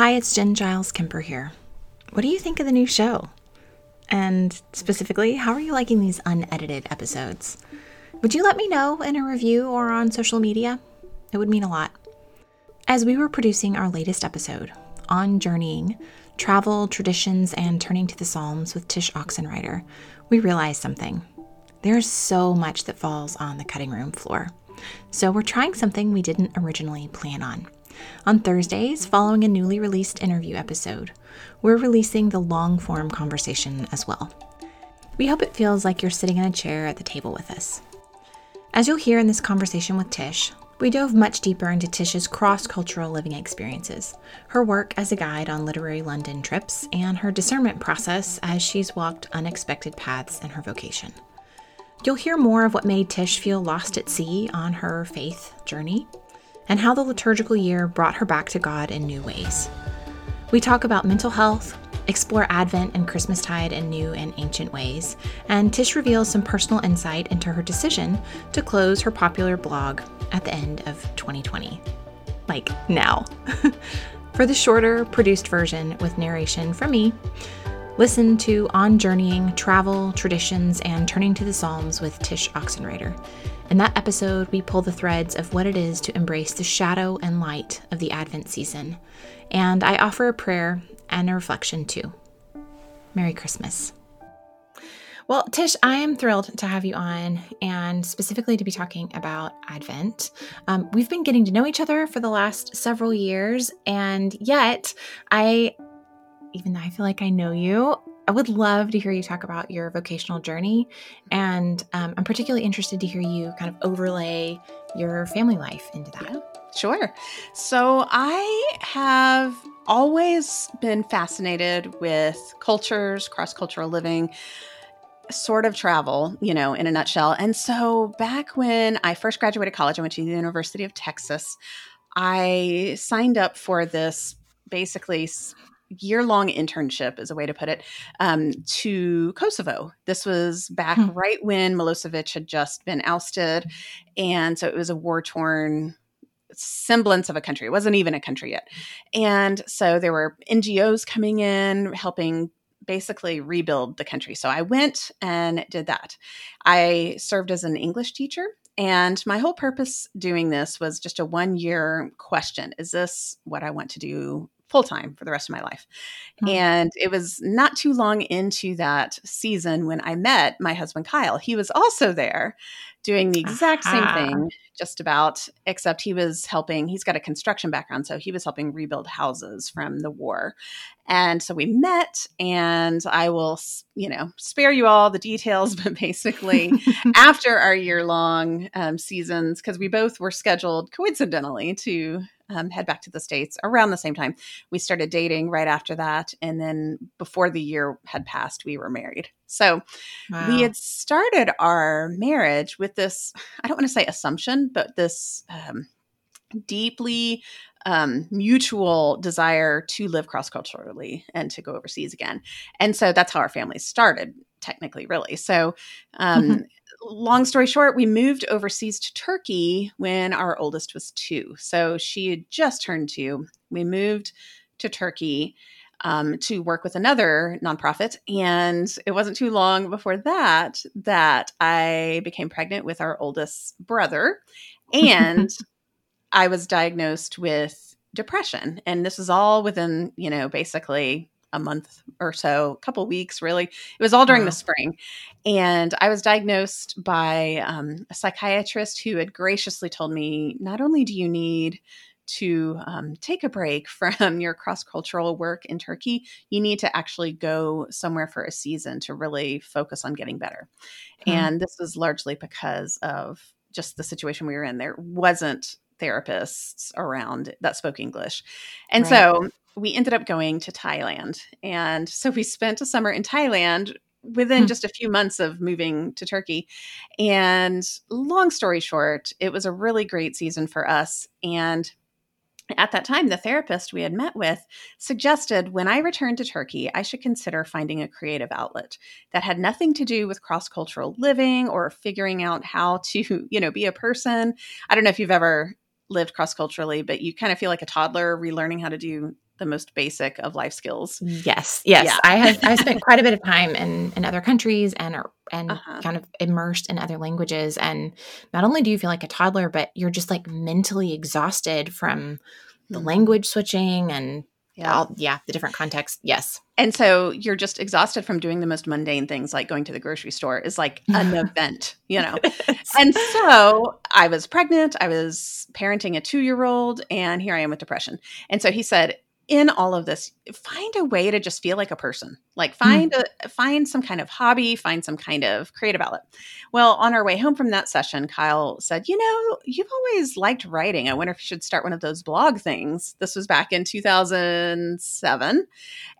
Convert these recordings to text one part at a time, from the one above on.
Hi, it's Jenn Giles Kemper here. What do you think of the new show? And specifically, how are you liking these unedited episodes? Would you let me know in a review or on social media? It would mean a lot. As we were producing our latest episode on journeying, travel, traditions, and turning to the Psalms with Tsh Oxenreider, we realized something. There's so much that falls on the cutting room floor. So we're trying something we didn't originally plan on. On Thursdays, following a newly released interview episode, we're releasing the long form conversation as well. We hope it feels like you're sitting in a chair at the table with us. As you'll hear in this conversation with Tsh, we dove much deeper into Tsh's cross cultural living experiences, her work as a guide on literary London trips, and her discernment process as she's walked unexpected paths in her vocation. You'll hear more of what made Tsh feel lost at sea on her faith journey, and how the liturgical year brought her back to God in new ways. We talk about mental health, explore Advent and Christmastide in new and ancient ways, and Tsh reveals some personal insight into her decision to close her popular blog at the end of 2020. Like now. For the shorter, produced version with narration from me, listen to On Journeying, Travel, Traditions, and Turning to the Psalms with Tsh Oxenreider. In that episode, we pull the threads of what it is to embrace the shadow and light of the Advent season. And I offer a prayer and a reflection too. Merry Christmas. Well, Tsh, I am thrilled to have you on and specifically to be talking about Advent. Um, we've been getting to know each other for the last several years, and yet I, even though I feel like I know you, I would love to hear you talk about your vocational journey. And um, I'm particularly interested to hear you kind of overlay your family life into that. Sure. So I have always been fascinated with cultures, cross cultural living sort of travel, you know, in a nutshell. And so back when I first graduated college, I went to the University of Texas. I signed up for this basically year long internship, is a way to put it, um, to Kosovo. This was back hmm. right when Milosevic had just been ousted. And so it was a war torn semblance of a country. It wasn't even a country yet. And so there were NGOs coming in helping basically rebuild the country. So I went and did that. I served as an English teacher. And my whole purpose doing this was just a one year question Is this what I want to do full time for the rest of my life. Mm-hmm. And it was not too long into that season when I met my husband, Kyle. He was also there doing the exact same thing, just about, except he was helping, he's got a construction background. So he was helping rebuild houses from the war. And so we met, and I will, you know, spare you all the details, but basically, after our year long um, seasons, because we both were scheduled coincidentally to um, head back to the States around the same time. We started dating right after that. And then before the year had passed, we were married. So wow. we had started our marriage with this, I don't want to say assumption, but this um, deeply um, mutual desire to live cross culturally and to go overseas again. And so that's how our family started, technically, really. So, um, mm-hmm long story short, we moved overseas to Turkey when our oldest was two. So she had just turned two. We moved to Turkey um, to work with another nonprofit. And it wasn't too long before that that I became pregnant with our oldest brother. And I was diagnosed with depression. And this is all within, you know, basically a month or so, a couple weeks really. It was all during wow. the spring. And I was diagnosed by um, a psychiatrist who had graciously told me not only do you need to um, take a break from your cross cultural work in Turkey, you need to actually go somewhere for a season to really focus on getting better. Hmm. And this was largely because of just the situation we were in. There wasn't therapists around that spoke English. And right. so we ended up going to Thailand. And so we spent a summer in Thailand within hmm. just a few months of moving to Turkey. And long story short, it was a really great season for us. And at that time, the therapist we had met with suggested when I returned to Turkey, I should consider finding a creative outlet that had nothing to do with cross cultural living or figuring out how to, you know, be a person. I don't know if you've ever lived cross culturally, but you kind of feel like a toddler relearning how to do the most basic of life skills. Yes, yes. Yeah. I have I spent quite a bit of time in in other countries and are- and Uh-huh. kind of immersed in other languages. And not only do you feel like a toddler, but you're just like mentally exhausted from the Mhm. language switching and Yeah. all yeah the different contexts. Yes, And so you're just exhausted from doing the most mundane things like going to the grocery store is like an event, you know. And so I was pregnant, I was parenting a 2-year-old and here I am with depression. And so he said in all of this find a way to just feel like a person. Like mm. find a find some kind of hobby, find some kind of creative outlet. Well, on our way home from that session, Kyle said, "You know, you've always liked writing. I wonder if you should start one of those blog things." This was back in 2007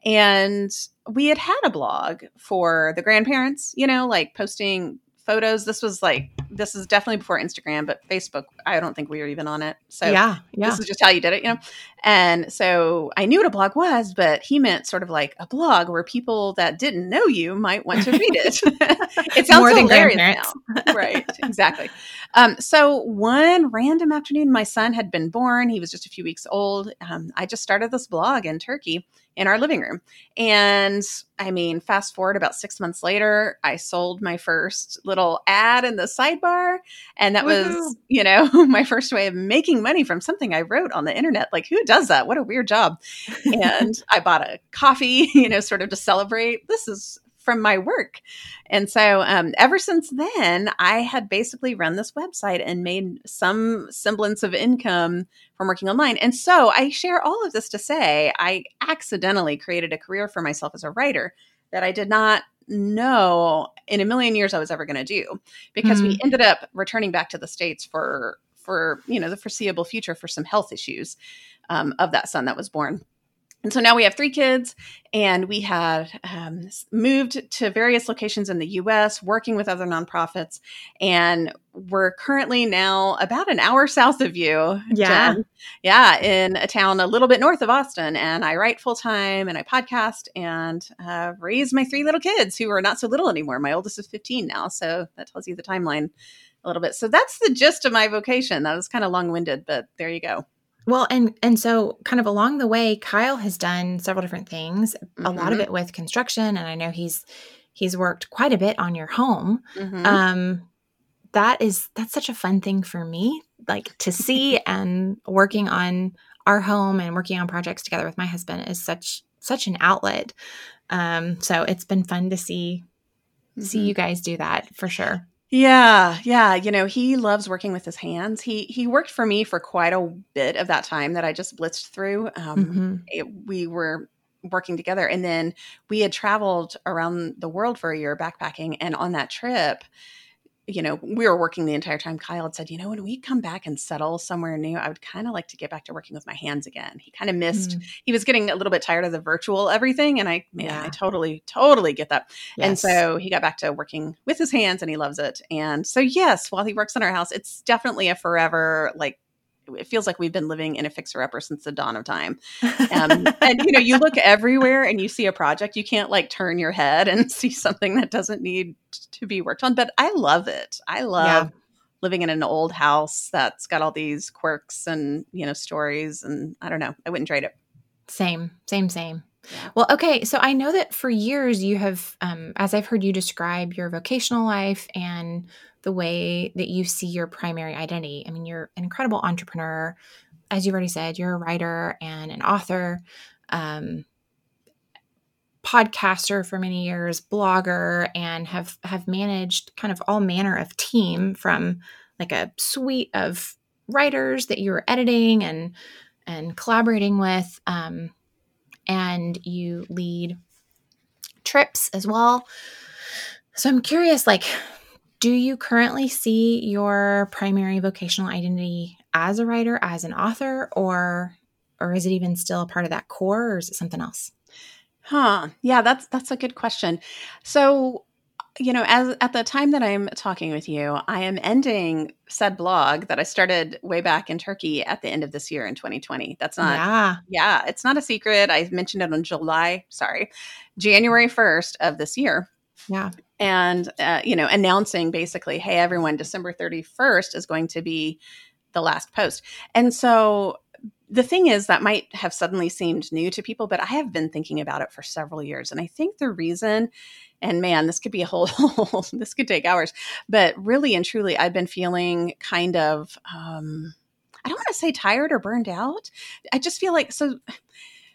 and we had had a blog for the grandparents you know like posting photos this was like this is definitely before instagram but facebook i don't think we were even on it so yeah, yeah. this is just how you did it, you know? And so I knew what a blog was, but he meant sort of like a blog where people that didn't know you might want to read it. it sounds More than grandparents. now. right, exactly. Um, so one random afternoon, my son had been born. He was just a few weeks old. Um, I just started this blog in Turkey in our living room. And I mean, fast forward about six months later, I sold my first little ad in the sidebar. And that was, you know, my first way of making money from something I wrote on the internet. Like, who does that? What a weird job. And I bought a coffee, you know, sort of to celebrate. This is from my work. And so um, ever since then, I had basically run this website and made some semblance of income from working online. And so I share all of this to say I accidentally created a career for myself as a writer that I did not know in a million years I was ever going to do because we ended up returning back to the States for for you know the foreseeable future for some health issues um, of that son that was born. And so now we have three kids, and we had um, moved to various locations in the US, working with other nonprofits. And we're currently now about an hour south of you. Yeah. Jenn. Yeah, in a town a little bit north of Austin. And I write full time and I podcast and uh, raise my three little kids who are not so little anymore. My oldest is 15 now. So that tells you the timeline a little bit. So that's the gist of my vocation. That was kind of long winded, but there you go. Well, and and so kind of along the way, Kyle has done several different things. A lot of Mhm. it with construction, and I know he's he's worked quite a bit on your home. Mhm. Um, that is that's such a fun thing for me, like to see and working on our home and working on projects together with my husband is such such an outlet. Um, so it's been fun to see see Mhm. you guys do that for sure. Yeah, yeah. You know, he loves working with his hands. He he worked for me for quite a bit of that time that I just blitzed through. Um, Mhm. it, we were working together, and then we had traveled around the world for a year backpacking. And on that trip, you know, we were working the entire time. Kyle had said, you know, when we come back and settle somewhere new, I would kind of like to get back to working with my hands again. He kind of missed. Mm. He was getting a little bit tired of the virtual everything, and I, man, Yeah. I totally, totally get that. And so he got back to working with his hands and he loves it. And so, yes, while he works in our house, it's definitely a forever, like, it feels like we've been living in a fixer upper since the dawn of time. Um, and, you know, you look everywhere and you see a project, you can't like turn your head and see something that doesn't need to be worked on. But I love it. I love living in an old house that's got all these quirks and, you know, stories. And I don't know, I wouldn't trade it. Same, same, same. Well, okay. So I know that for years you have, um, as I've heard you describe your vocational life and the way that you see your primary identity. I mean, you're an incredible entrepreneur. As you've already said, you're a writer and an author, um, podcaster for many years, blogger, and have have managed kind of all manner of team from like a suite of writers that you were editing and and collaborating with. Um, and you lead trips as well. So I'm curious like do you currently see your primary vocational identity as a writer, as an author or or is it even still a part of that core or is it something else? Huh. Yeah, that's that's a good question. So, you know, as at the time that I'm talking with you, I am ending said blog that I started way back in Turkey at the end of this year in 2020. That's not yeah. yeah, it's not a secret. I mentioned it on July, sorry, January 1st of this year. Yeah. And, uh, you know, announcing basically, hey, everyone, December 31st is going to be the last post. And so the thing is that might have suddenly seemed new to people, but I have been thinking about it for several years. And I think the reason, and man, this could be a whole, this could take hours, but really and truly, I've been feeling kind of, um, I don't want to say tired or burned out. I just feel like, so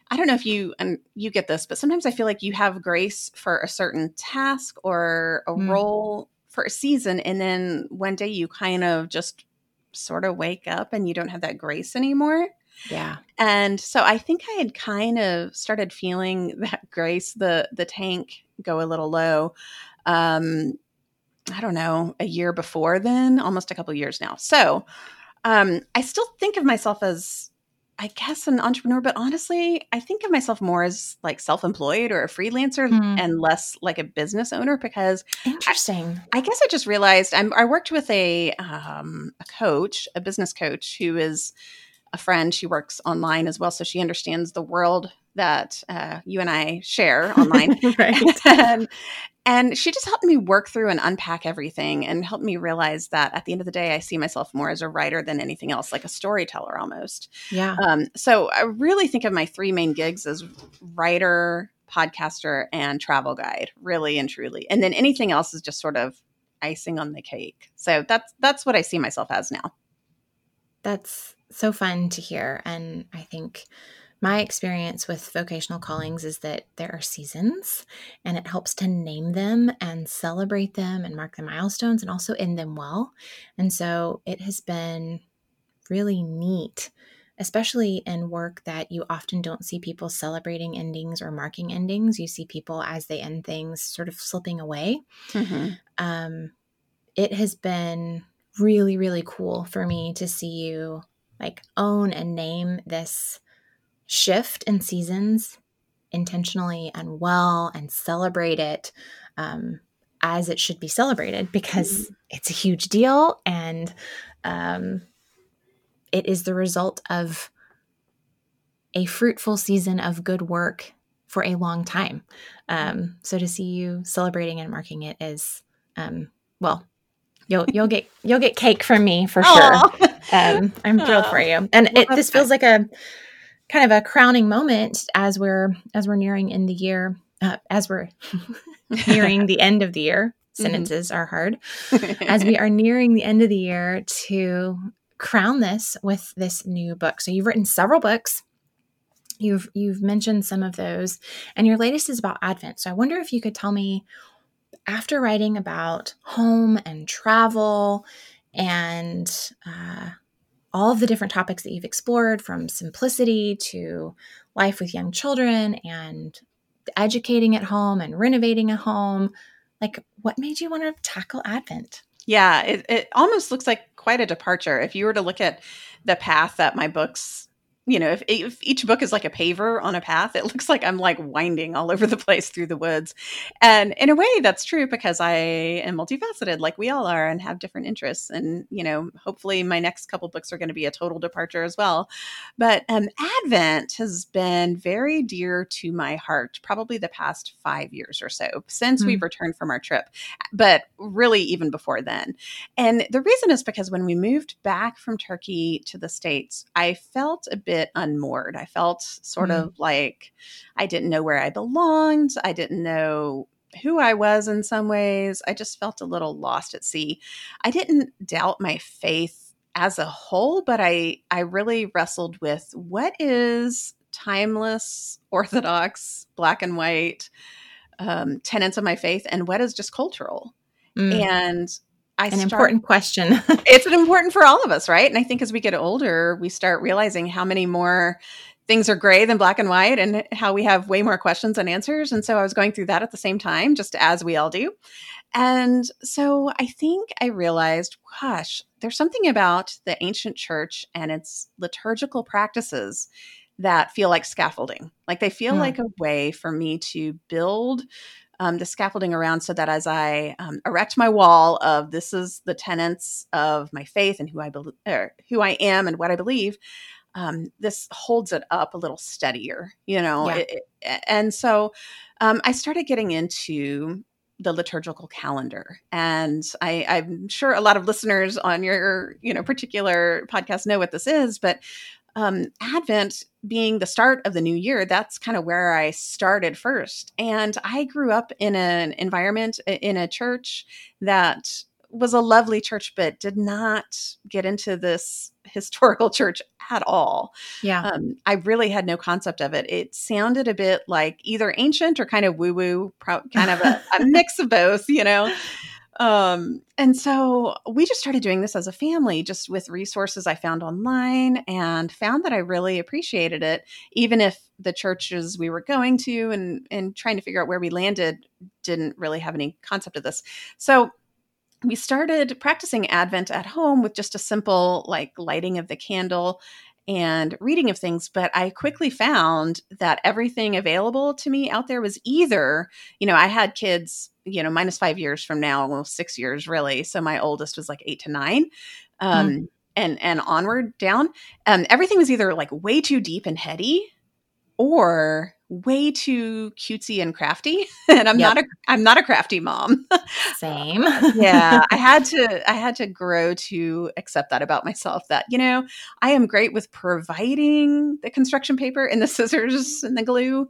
I don't know if you and you get this, but sometimes I feel like you have grace for a certain task or a mm. role for a season, and then one day you kind of just sort of wake up and you don't have that grace anymore. Yeah. And so I think I had kind of started feeling that grace, the the tank go a little low. Um, I don't know, a year before then, almost a couple years now. So um, I still think of myself as I guess an entrepreneur, but honestly, I think of myself more as like self-employed or a freelancer mm. and less like a business owner because interesting. I, I guess I just realized I'm, i worked with a um, a coach, a business coach who is a friend. She works online as well, so she understands the world that uh, you and I share online. right. and, and she just helped me work through and unpack everything and helped me realize that at the end of the day, I see myself more as a writer than anything else, like a storyteller almost. Yeah. Um, so I really think of my three main gigs as writer, podcaster, and travel guide, really and truly. And then anything else is just sort of icing on the cake. So that's that's what I see myself as now. That's so fun to hear. And I think my experience with vocational callings is that there are seasons and it helps to name them and celebrate them and mark the milestones and also end them well. And so it has been really neat, especially in work that you often don't see people celebrating endings or marking endings. You see people as they end things sort of slipping away. Mm-hmm. Um, it has been really, really cool for me to see you like own and name this shift in seasons intentionally and well and celebrate it um, as it should be celebrated because mm-hmm. it's a huge deal and um, it is the result of a fruitful season of good work for a long time. Um, so to see you celebrating and marking it is, um, well, you'll you'll get you'll get cake from me for sure. Um, I'm thrilled for you, and it, this feels like a kind of a crowning moment as we're as we're nearing in the year uh, as we're nearing the end of the year. Mm-hmm. sentences mm-hmm. are hard. As we are nearing the end of the year to crown this with this new book. So you've written several books. You've you've mentioned some of those. And your latest is about advent. So i wonder if you could tell me after writing about home and travel and uh, all of the different topics that you've explored from simplicity to life with young children and educating at home and renovating a home. Like, what made you want to tackle Advent? Yeah, it, it almost looks like quite a departure. If you were to look at the path that my books you know, if, if each book is like a paver on a path, it looks like I'm like winding all over the place through the woods. And in a way, that's true because I am multifaceted, like we all are, and have different interests. And, you know, hopefully my next couple books are going to be a total departure as well. But um, Advent has been very dear to my heart, probably the past five years or so since mm-hmm. we've returned from our trip, but really even before then. And the reason is because when we moved back from Turkey to the States, I felt a bit bit unmoored. I felt sort mm. of like I didn't know where I belonged. I didn't know who I was in some ways. I just felt a little lost at sea. I didn't doubt my faith as a whole, but I I really wrestled with what is timeless, orthodox, black and white um, tenets of my faith, and what is just cultural. Mm. And I an start, important question. it's an important for all of us, right? And I think as we get older, we start realizing how many more things are gray than black and white and how we have way more questions than answers. And so I was going through that at the same time, just as we all do. And so I think I realized, gosh, there's something about the ancient church and its liturgical practices that feel like scaffolding. Like they feel mm. like a way for me to build um, the scaffolding around so that as I um, erect my wall of this is the tenets of my faith and who I believe, who I am and what I believe, um, this holds it up a little steadier, you know. Yeah. It, it, and so um, I started getting into the liturgical calendar, and I, I'm sure a lot of listeners on your you know particular podcast know what this is, but um, Advent being the start of the new year, that's kind of where I started first. And I grew up in an environment in a church that was a lovely church, but did not get into this historical church at all. Yeah. Um, I really had no concept of it. It sounded a bit like either ancient or kind of woo woo, kind of a, a mix of both, you know? Um, and so we just started doing this as a family, just with resources I found online and found that I really appreciated it, even if the churches we were going to and, and trying to figure out where we landed didn't really have any concept of this. So we started practicing Advent at home with just a simple like lighting of the candle and reading of things but i quickly found that everything available to me out there was either you know i had kids you know minus five years from now well six years really so my oldest was like eight to nine um, mm. and and onward down um, everything was either like way too deep and heady or way too cutesy and crafty and i'm yep. not a i'm not a crafty mom same yeah i had to i had to grow to accept that about myself that you know i am great with providing the construction paper and the scissors and the glue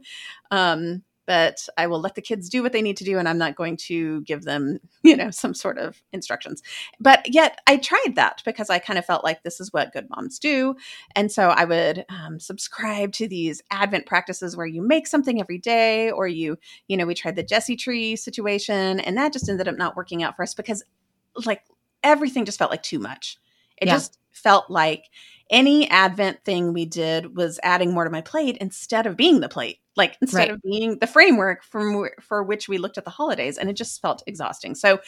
um but I will let the kids do what they need to do and I'm not going to give them, you know, some sort of instructions. But yet I tried that because I kind of felt like this is what good moms do. And so I would um, subscribe to these Advent practices where you make something every day or you, you know, we tried the Jesse tree situation and that just ended up not working out for us because like everything just felt like too much. It yeah. just felt like any Advent thing we did was adding more to my plate instead of being the plate like instead right. of being the framework from for which we looked at the holidays and it just felt exhausting so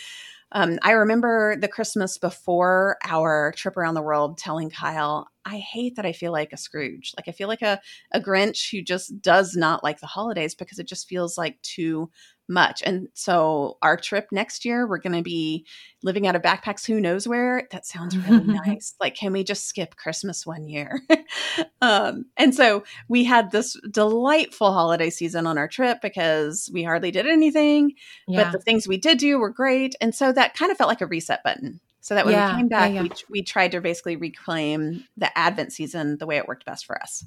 um, i remember the christmas before our trip around the world telling kyle i hate that i feel like a scrooge like i feel like a, a grinch who just does not like the holidays because it just feels like too much. And so our trip next year, we're going to be living out of backpacks, who knows where. That sounds really nice. Like, can we just skip Christmas one year? um, and so we had this delightful holiday season on our trip because we hardly did anything, yeah. but the things we did do were great. And so that kind of felt like a reset button. So that when yeah, we came back, yeah, we, we tried to basically reclaim the Advent season the way it worked best for us.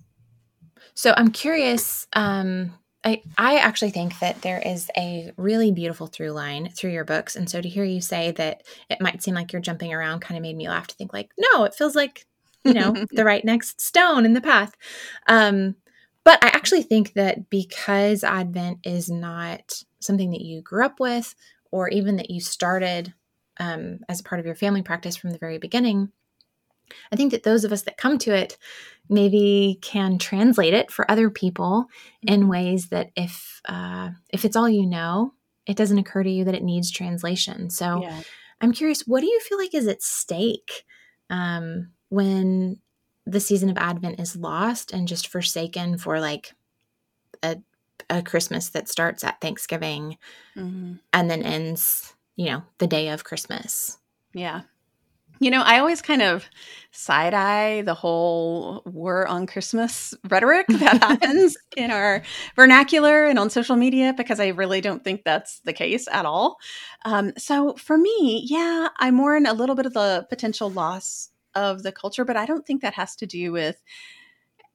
So I'm curious, um, I, I actually think that there is a really beautiful through line through your books. And so to hear you say that it might seem like you're jumping around kind of made me laugh to think like, no, it feels like, you know, the right next stone in the path. Um, but I actually think that because Advent is not something that you grew up with or even that you started um, as a part of your family practice from the very beginning, I think that those of us that come to it maybe can translate it for other people in mm-hmm. ways that if uh, if it's all you know, it doesn't occur to you that it needs translation. So yeah. I'm curious, what do you feel like is at stake um, when the season of Advent is lost and just forsaken for like a a Christmas that starts at Thanksgiving mm-hmm. and then ends, you know, the day of Christmas? Yeah. You know, I always kind of side eye the whole war on Christmas rhetoric that happens in our vernacular and on social media because I really don't think that's the case at all. Um, so for me, yeah, I mourn a little bit of the potential loss of the culture, but I don't think that has to do with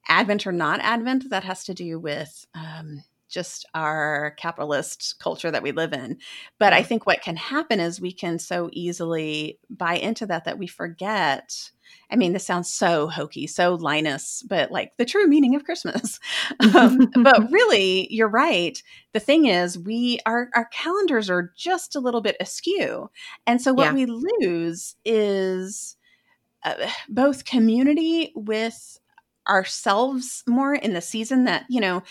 Advent or not Advent. That has to do with um, just our capitalist culture that we live in. But I think what can happen is we can so easily buy into that that we forget. I mean, this sounds so hokey, so Linus, but like the true meaning of Christmas. um, but really, you're right. The thing is, we our our calendars are just a little bit askew, and so what yeah. we lose is uh, both community with ourselves more in the season that you know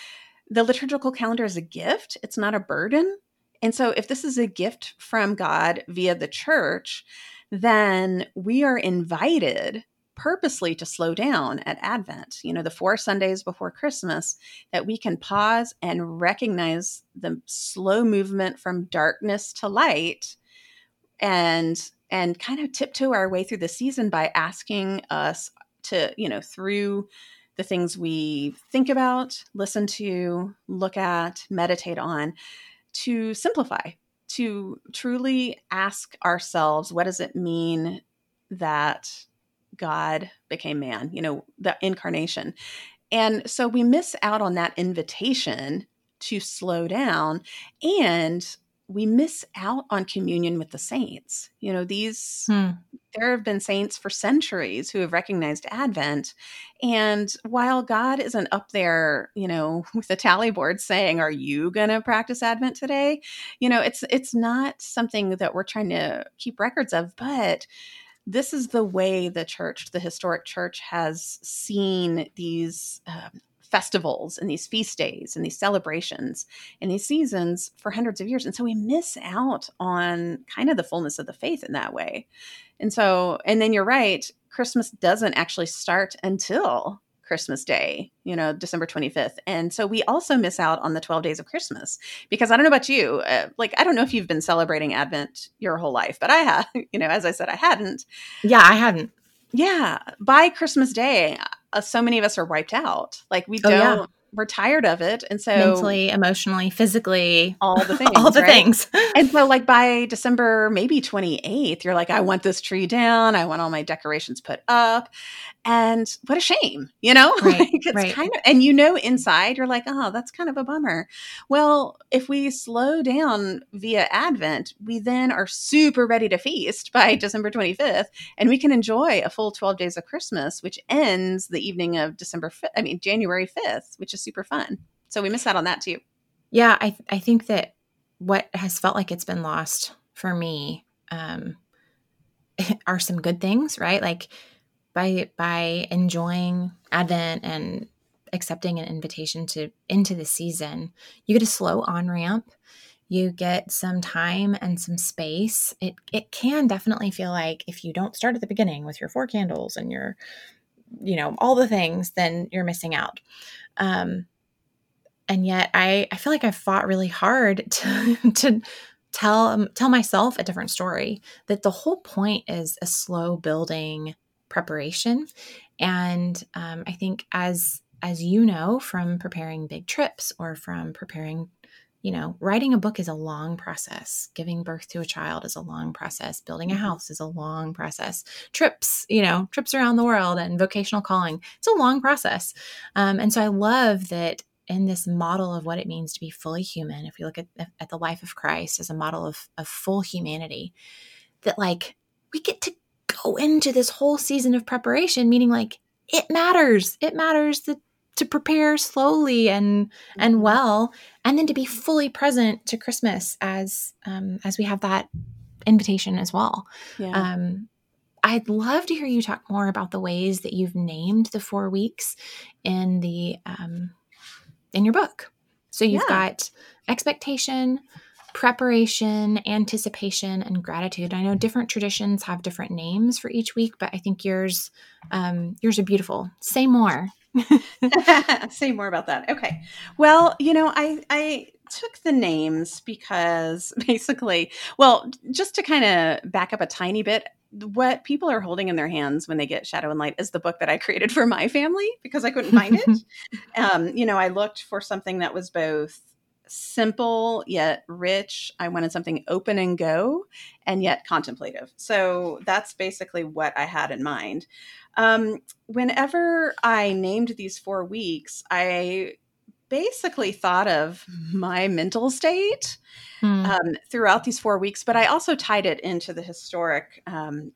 the liturgical calendar is a gift, it's not a burden. And so, if this is a gift from God via the church, then we are invited purposely to slow down at Advent, you know, the four Sundays before Christmas, that we can pause and recognize the slow movement from darkness to light and and kind of tiptoe our way through the season by asking us to, you know, through the things we think about, listen to, look at, meditate on, to simplify, to truly ask ourselves what does it mean that God became man, you know, the incarnation. And so we miss out on that invitation to slow down and we miss out on communion with the saints. You know, these, hmm. there have been saints for centuries who have recognized Advent. And while God isn't up there, you know, with the tally board saying, Are you going to practice Advent today? You know, it's, it's not something that we're trying to keep records of, but this is the way the church, the historic church, has seen these um, festivals and these feast days and these celebrations and these seasons for hundreds of years. And so we miss out on kind of the fullness of the faith in that way. And so, and then you're right, Christmas doesn't actually start until Christmas Day, you know, December 25th. And so we also miss out on the 12 days of Christmas because I don't know about you. Uh, like, I don't know if you've been celebrating Advent your whole life, but I have, you know, as I said, I hadn't. Yeah, I hadn't. Yeah. By Christmas Day, uh, so many of us are wiped out. Like, we don't. Oh, yeah we're tired of it and so mentally emotionally physically all the things all the right? things. And so like by december maybe 28th you're like i want this tree down. I want all my decorations put up. And what a shame you know? Right, like it's right. kind of and you know inside you're like oh that's kind of a bummer. Well if we slow down via advent we then are super ready to feast by december 25th and we can enjoy a full 12 days of christmas which ends the evening of december 5th i mean january 5th which is super fun so we miss out on that too yeah i, I think that what has felt like it's been lost for me um, are some good things right like by by enjoying Advent and accepting an invitation to into the season, you get a slow on ramp. You get some time and some space. It it can definitely feel like if you don't start at the beginning with your four candles and your, you know, all the things, then you're missing out. Um, and yet I I feel like I've fought really hard to to tell um, tell myself a different story that the whole point is a slow building preparation. And um, I think as as you know from preparing big trips or from preparing you know, writing a book is a long process. Giving birth to a child is a long process. Building a mm-hmm. house is a long process. Trips, you know, trips around the world and vocational calling, it's a long process. Um, and so I love that in this model of what it means to be fully human, if you look at, at the life of Christ as a model of, of full humanity, that like we get to go into this whole season of preparation, meaning like it matters. It matters that to prepare slowly and and mm-hmm. well, and then to be fully present to Christmas as um, as we have that invitation as well. Yeah. Um, I'd love to hear you talk more about the ways that you've named the four weeks in the um, in your book. So you've yeah. got expectation, preparation, anticipation, and gratitude. I know different traditions have different names for each week, but I think yours um, yours are beautiful. Say more. Say more about that. Okay. Well, you know, I I took the names because basically, well, just to kind of back up a tiny bit, what people are holding in their hands when they get Shadow and Light is the book that I created for my family because I couldn't find it. um, you know, I looked for something that was both simple yet rich. I wanted something open and go and yet contemplative. So that's basically what I had in mind. Um, whenever I named these four weeks, I basically thought of my mental state hmm. um, throughout these four weeks, but I also tied it into the historic um,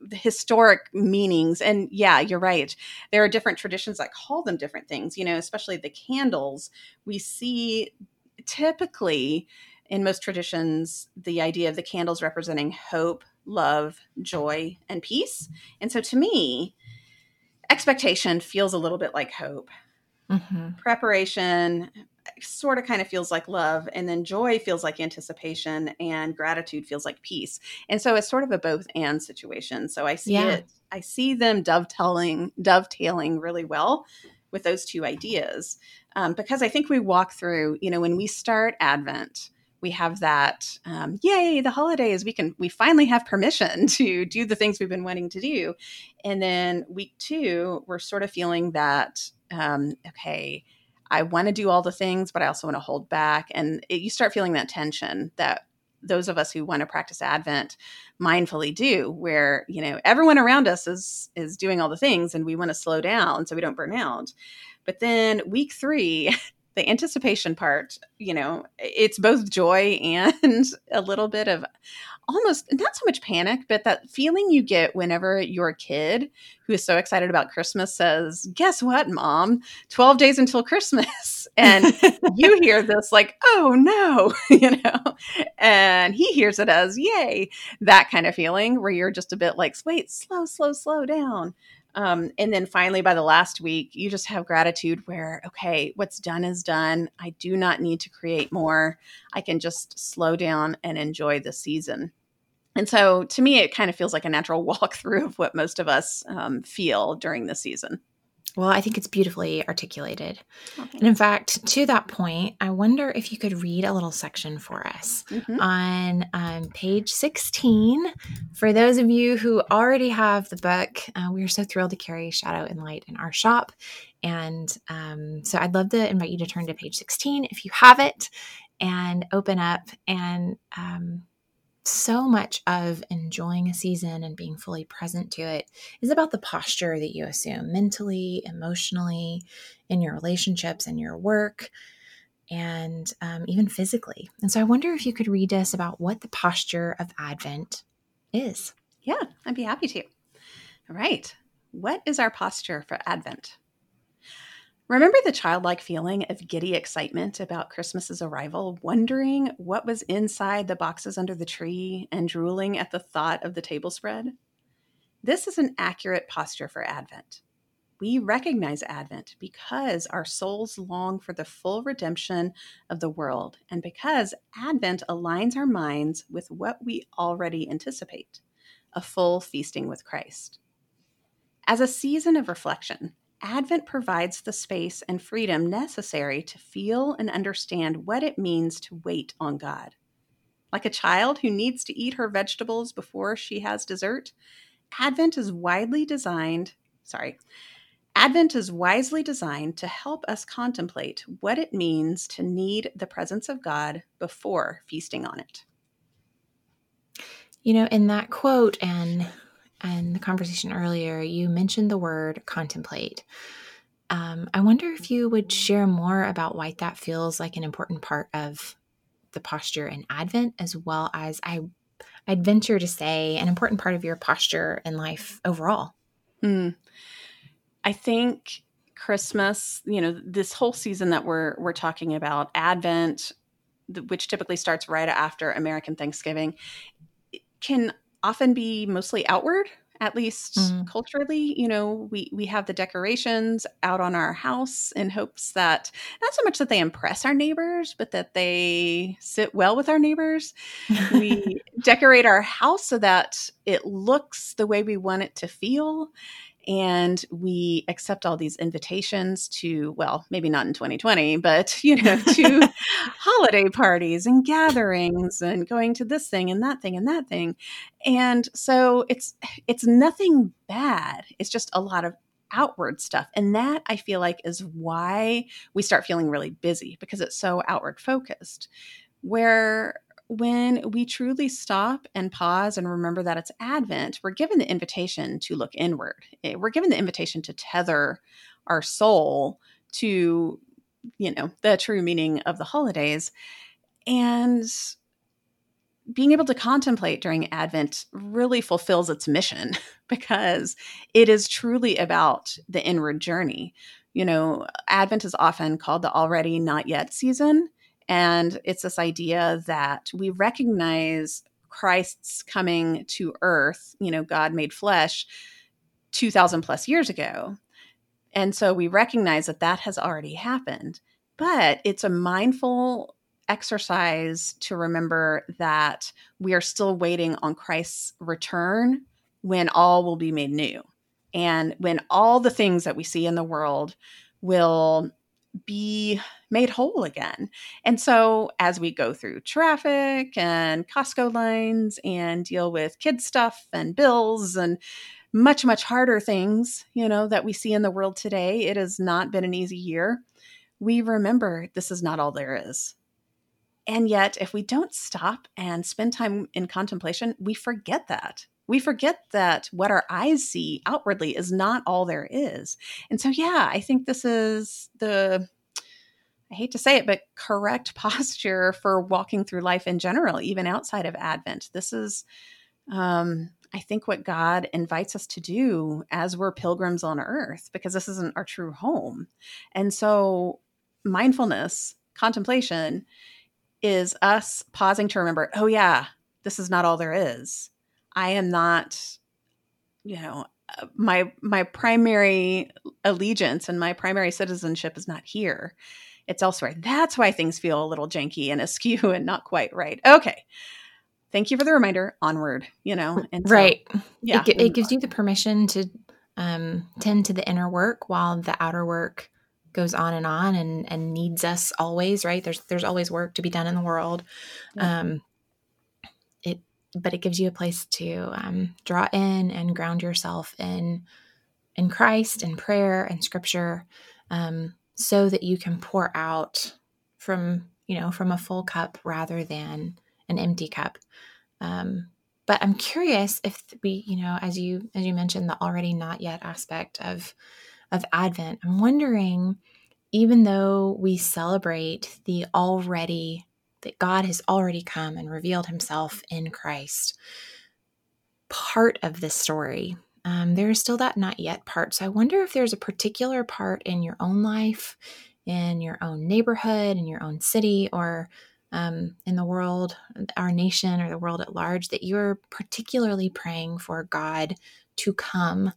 the historic meanings and yeah you're right there are different traditions that call them different things you know especially the candles we see typically in most traditions the idea of the candles representing hope love joy and peace. And so to me expectation feels a little bit like hope. Mm-hmm. preparation sort of kind of feels like love and then joy feels like anticipation and gratitude feels like peace. And so it's sort of a both and situation. So i see yeah. it i see them dovetailing dovetailing really well with those two ideas um, because I think we walk through, you know, when we start Advent, we have that um, yay the holidays we can we finally have permission to do the things we've been wanting to do and then week two we're sort of feeling that um, okay i want to do all the things but i also want to hold back and it, you start feeling that tension that those of us who want to practice Advent mindfully do, where you know everyone around us is is doing all the things, and we want to slow down so we don't burn out. But then week three, the anticipation part, you know, it's both joy and a little bit of almost not so much panic, but that feeling you get whenever your kid who is so excited about Christmas says, Guess what, mom? 12 days until Christmas. And you hear this like, Oh no, you know, and he hears it as, Yay, that kind of feeling where you're just a bit like, Wait, slow, slow, slow down. Um, and then finally, by the last week, you just have gratitude where, okay, what's done is done. I do not need to create more. I can just slow down and enjoy the season. And so to me, it kind of feels like a natural walkthrough of what most of us um, feel during the season. Well, I think it's beautifully articulated. Okay. And in fact, to that point, I wonder if you could read a little section for us mm-hmm. on um, page 16. For those of you who already have the book, uh, we are so thrilled to carry Shadow and Light in our shop. And um, so I'd love to invite you to turn to page 16 if you have it and open up and um, so much of enjoying a season and being fully present to it is about the posture that you assume mentally, emotionally, in your relationships and your work, and um, even physically. And so I wonder if you could read us about what the posture of Advent is. Yeah, I'd be happy to. All right. What is our posture for Advent? Remember the childlike feeling of giddy excitement about Christmas's arrival, wondering what was inside the boxes under the tree and drooling at the thought of the table spread? This is an accurate posture for Advent. We recognize Advent because our souls long for the full redemption of the world and because Advent aligns our minds with what we already anticipate a full feasting with Christ. As a season of reflection, Advent provides the space and freedom necessary to feel and understand what it means to wait on God. Like a child who needs to eat her vegetables before she has dessert, Advent is widely designed, sorry, Advent is wisely designed to help us contemplate what it means to need the presence of God before feasting on it. You know, in that quote and and the conversation earlier, you mentioned the word contemplate. Um, I wonder if you would share more about why that feels like an important part of the posture in Advent, as well as I, I'd venture to say an important part of your posture in life overall. Mm. I think Christmas, you know, this whole season that we're we're talking about, Advent, which typically starts right after American Thanksgiving, can often be mostly outward at least mm. culturally you know we we have the decorations out on our house in hopes that not so much that they impress our neighbors but that they sit well with our neighbors we decorate our house so that it looks the way we want it to feel and we accept all these invitations to well maybe not in 2020 but you know to holiday parties and gatherings and going to this thing and that thing and that thing. And so it's it's nothing bad. It's just a lot of outward stuff. And that i feel like is why we start feeling really busy because it's so outward focused. Where when we truly stop and pause and remember that it's Advent, we're given the invitation to look inward. Eh, we're given the invitation to tether our soul to, you know, the true meaning of the holidays. And being able to contemplate during Advent really fulfills its mission because it is truly about the inward journey. You know, Advent is often called the already not yet season and it's this idea that we recognize Christ's coming to earth, you know, God made flesh 2000 plus years ago. And so we recognize that that has already happened. But it's a mindful exercise to remember that we are still waiting on Christ's return when all will be made new. And when all the things that we see in the world will be made whole again. And so, as we go through traffic and Costco lines and deal with kid stuff and bills and much, much harder things, you know, that we see in the world today, it has not been an easy year. We remember this is not all there is. and yet, if we don't stop and spend time in contemplation, we forget that. We forget that what our eyes see outwardly is not all there is. And so, yeah, I think this is the, I hate to say it, but correct posture for walking through life in general, even outside of Advent. This is, um, I think, what God invites us to do as we're pilgrims on earth, because this isn't our true home. And so, mindfulness, contemplation, is us pausing to remember, oh, yeah, this is not all there is. I am not, you know, uh, my my primary allegiance and my primary citizenship is not here. It's elsewhere. That's why things feel a little janky and askew and not quite right. Okay. Thank you for the reminder. Onward you know and so, right. yeah it, it, gives you the permission to um, tend to the inner work while the outer work goes on and on and and needs us always right? There's there's always work to be done in the world. Um but it gives you a place to um, draw in and ground yourself in in christ and prayer and scripture um so that you can pour out from you know from a full cup rather than an empty cup. Um but i'm curious if we you know as you as you mentioned the already not yet aspect of of Advent, I'm wondering, even though we celebrate the already, that God has already come and revealed himself in Christ, part of this story, um, there is still that not yet part. So I wonder if there's a particular part in your own life, in your own neighborhood, in your own city, or um, in the world, our nation, or the world at large, that you're particularly praying for God to come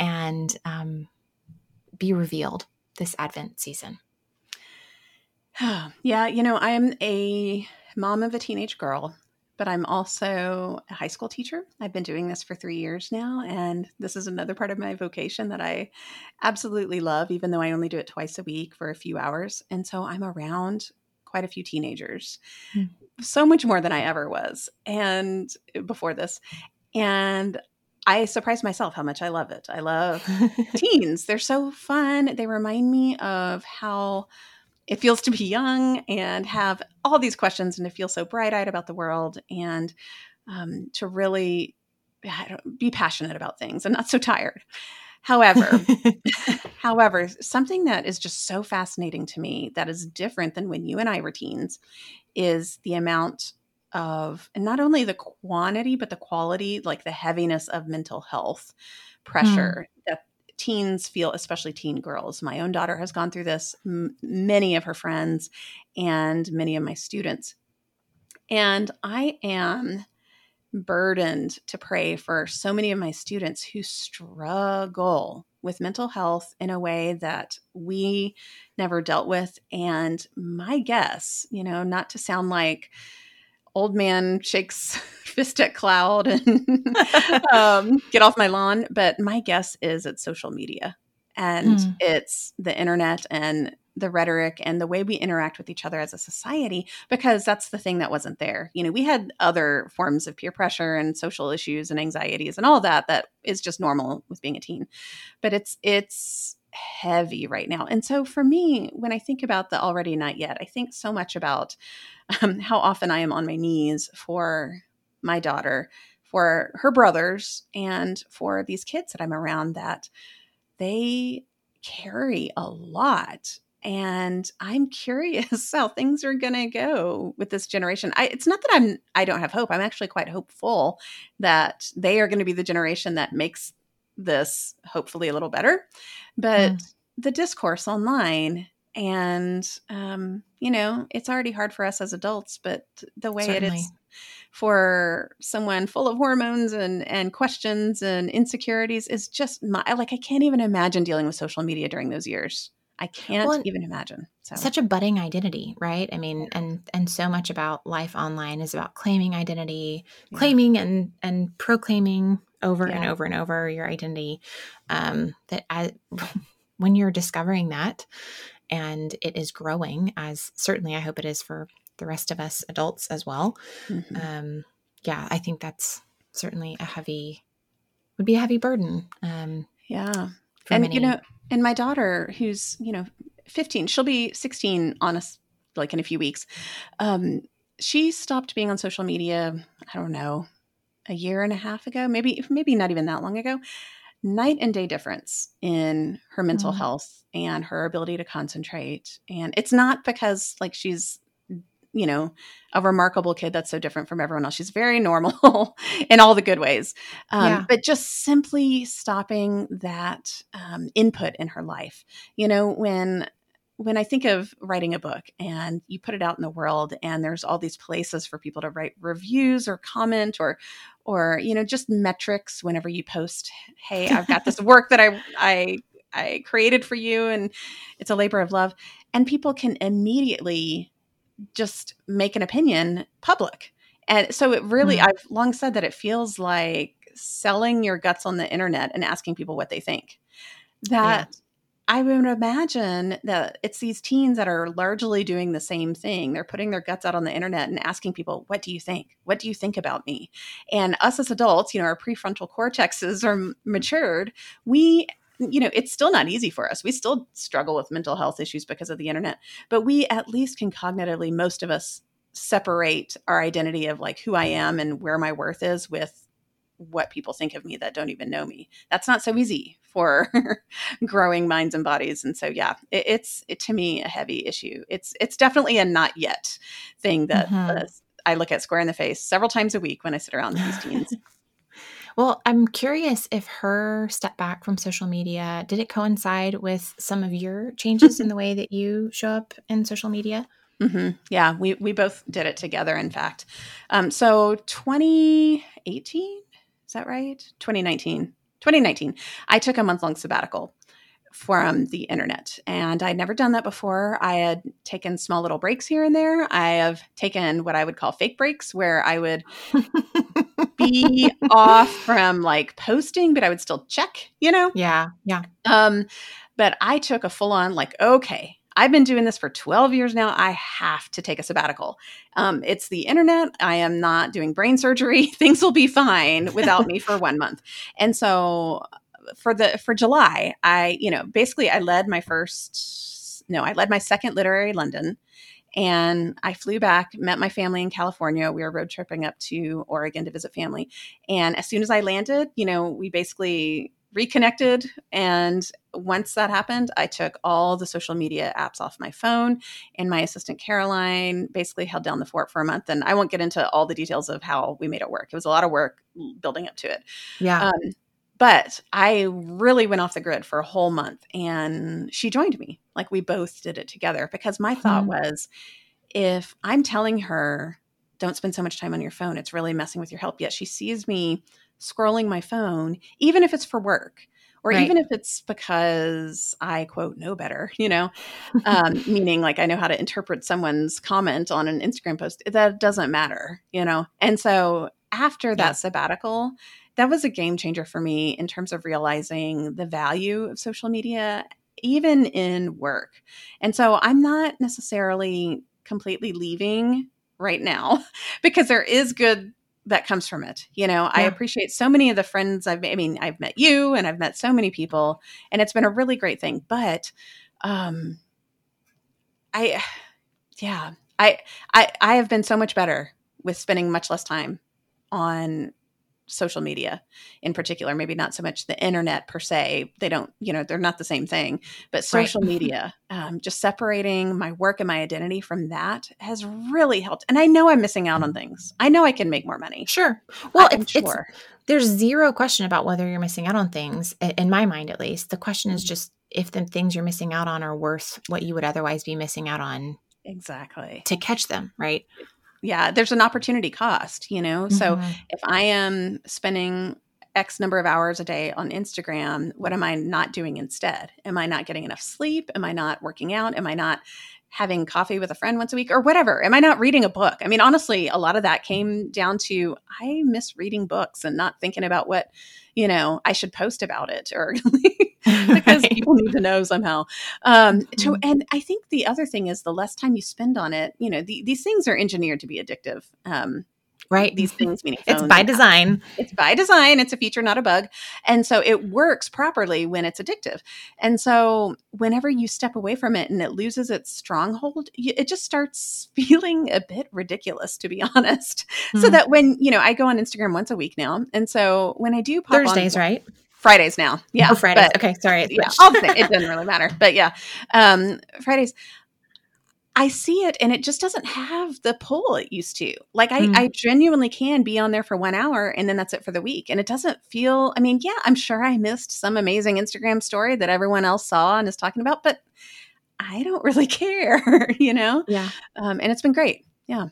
and um, be revealed this Advent season? yeah, you know, I am a mom of a teenage girl, but I'm also a high school teacher. I've been doing this for three years now, and this is another part of my vocation that I absolutely love, even though I only do it twice a week for a few hours. And so I'm around quite a few teenagers, mm. so much more than I ever was, and before this. And I surprise myself how much I love it. I love teens. They're so fun. They remind me of how it feels to be young and have all these questions and to feel so bright eyed about the world and um, to really be passionate about things and not so tired. However, however, something that is just so fascinating to me that is different than when you and I were teens is the amount of and not only the quantity but the quality like the heaviness of mental health pressure mm. that teens feel especially teen girls. My own daughter has gone through this m- many of her friends and many of my students. And i am burdened to pray for so many of my students who struggle with mental health in a way that we never dealt with. And my guess you know not to sound like old man shakes fist at cloud and um, get off my lawn. But my guess is it's social media and mm. it's the internet and the rhetoric and the way we interact with each other as a society because that's the thing that wasn't there. You know, we had other forms of peer pressure and social issues and anxieties and all that that is just normal with being a teen. But it's it's heavy right now. And so for me, when I think about the already not yet, I think so much about um, how often I am on my knees for my daughter, for her brothers, and for these kids that I'm around that they carry a lot. And I'm curious how things are going to go with this generation. I, it's not that I'm I don't have hope. I'm actually quite hopeful that they are going to be the generation that makes this hopefully a little better. But mm. the discourse online and um, you know it's already hard for us as adults but the way Certainly. it is for someone full of hormones and and questions and insecurities is just my like i can't even imagine dealing with social media during those years i can't well, even imagine so. such a budding identity right i mean and and so much about life online is about claiming identity yeah. claiming and and proclaiming over yeah. and over and over your identity um that I, when you're discovering that and it is growing as certainly I hope it is for the rest of us adults as well. Mm-hmm. Um, yeah, I think that's certainly a heavy would be a heavy burden. Um, yeah, and many. you know, and my daughter, who's you know 15, she'll be 16 on us like in a few weeks. Um, she stopped being on social media, I don't know, a year and a half ago, maybe maybe not even that long ago. Night and day difference in her mental mm. health and her ability to concentrate. And it's not because like she's you know, a remarkable kid that's so different from everyone else. She's very normal in all the good ways. Um, yeah. But just simply stopping that um, input in her life. You know, when when I think of writing a book and you put it out in the world and there's all these places for people to write reviews or comment or or you know just metrics whenever you post hey I've got this work that I I I created for you and it's a labor of love and people can immediately just make an opinion public. And so it really mm. I've long said that it feels like selling your guts on the internet and asking people what they think. That yeah I would imagine that it's these teens that are largely doing the same thing. They're putting their guts out on the internet and asking people, What do you think? What do you think about me? And us as adults, you know, our prefrontal cortexes are matured. We you know, it's still not easy for us. We still struggle with mental health issues because of the internet, but we at least can cognitively, most of us, separate our identity of like who I am and where my worth is with what people think of me that don't even know me. That's not so easy for growing minds and bodies. And so, yeah, it, it's it, to me a heavy issue. It's it's definitely a not yet thing that mm-hmm. uh, I look at square in the face several times a week when I sit around these teens. Well, I'm curious if her step back from social media did it coincide with some of your changes in the way that you show up in social media? Mm-hmm. Yeah, we we both did it together. In fact, um, so 2018 is that right? 2019. 2019. I took a month long sabbatical from the internet and I'd never done that before. I had taken small little breaks here and there. I have taken what I would call fake breaks where I would be off from like posting, but I would still check, you know? Yeah. Yeah. Um, but I took a full on like, okay, I've been doing this for 12 years now. I have to take a sabbatical. Um, it's the internet. I am not doing brain surgery. Things will be fine without me for one month. And so for the for July, I, you know, basically I led my first no, I led my second literary London and I flew back, met my family in California. We were road tripping up to Oregon to visit family. And as soon as I landed, you know, we basically reconnected. And once that happened, I took all the social media apps off my phone. And my assistant, Caroline, basically held down the fort for a month. And I won't get into all the details of how we made it work. It was a lot of work building up to it. Yeah. Um, but I really went off the grid for a whole month and she joined me. Like we both did it together because my thought hmm. was if I'm telling her, don't spend so much time on your phone, it's really messing with your health. Yet she sees me scrolling my phone, even if it's for work or right. even if it's because I quote know better, you know, um, meaning like I know how to interpret someone's comment on an Instagram post, that doesn't matter, you know. And so after yeah. that sabbatical, that was a game changer for me in terms of realizing the value of social media, even in work. And so I'm not necessarily completely leaving right now because there is good that comes from it. You know, yeah. I appreciate so many of the friends I've I mean, I've met you and I've met so many people and it's been a really great thing. But um I yeah, I I I have been so much better with spending much less time on social media in particular maybe not so much the internet per se they don't you know they're not the same thing but social right. media um, just separating my work and my identity from that has really helped. And i know i'm missing out on things. I know i can make more money. Sure. Well sure. it's there's zero question about whether you're missing out on things in my mind at least. The question is just if the things you're missing out on are worth what you would otherwise be missing out on exactly. to catch them right yeah, there's an opportunity cost, you know? Mm-hmm. So if I am spending X number of hours a day on Instagram, what am I not doing instead? Am I not getting enough sleep? Am I not working out? Am I not having coffee with a friend once a week or whatever? Am I not reading a book? I mean, honestly, a lot of that came down to I miss reading books and not thinking about what, you know, I should post about it or. people need to know somehow. Um, mm-hmm. and I think the other thing is the less time you spend on it, you know, the, these things are engineered to be addictive. Um, right. these things meaning it's by design. it's by design. It's a feature not a bug. And so it works properly when it's addictive. And so whenever you step away from it and it loses its stronghold it just starts feeling a bit ridiculous to be honest. Mm-hmm. so that when you know i go on instagram once a week now. And so when i do pop thursdays on, right Fridays now. Yeah. Oh, Fridays. But, okay. Sorry. Yeah. it doesn't really matter. But yeah. Um, Fridays. I see it and it just doesn't have the pull it used to. Like I, mm. I genuinely can be on there for one hour and then that's it for the week. And it doesn't feel, I mean, yeah, I'm sure I missed some amazing Instagram story that everyone else saw and is talking about, but I don't really care, you know? Yeah. Um, and it's been great. Yeah.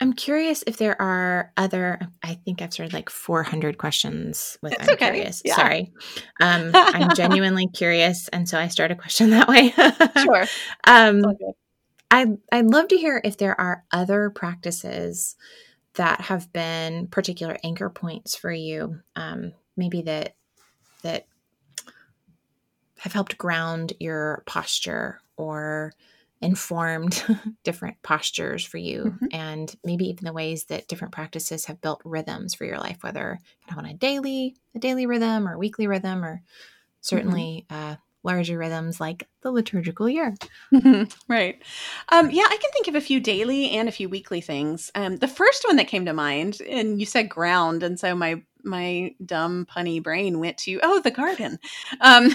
I'm curious if there are other. I think I've started like 400 questions with. It's I'm okay. curious. Yeah. Sorry, um, I'm genuinely curious, and so I start a question that way. sure. Um, I I'd love to hear if there are other practices that have been particular anchor points for you. Um, maybe that that have helped ground your posture or informed different postures for you mm-hmm. and maybe even the ways that different practices have built rhythms for your life whether kind of on a daily a daily rhythm or weekly rhythm or certainly mm-hmm. uh, larger rhythms like the liturgical year. right. Um, yeah, I can think of a few daily and a few weekly things. Um, the first one that came to mind, and you said ground, and so my my dumb punny brain went to oh the garden, um,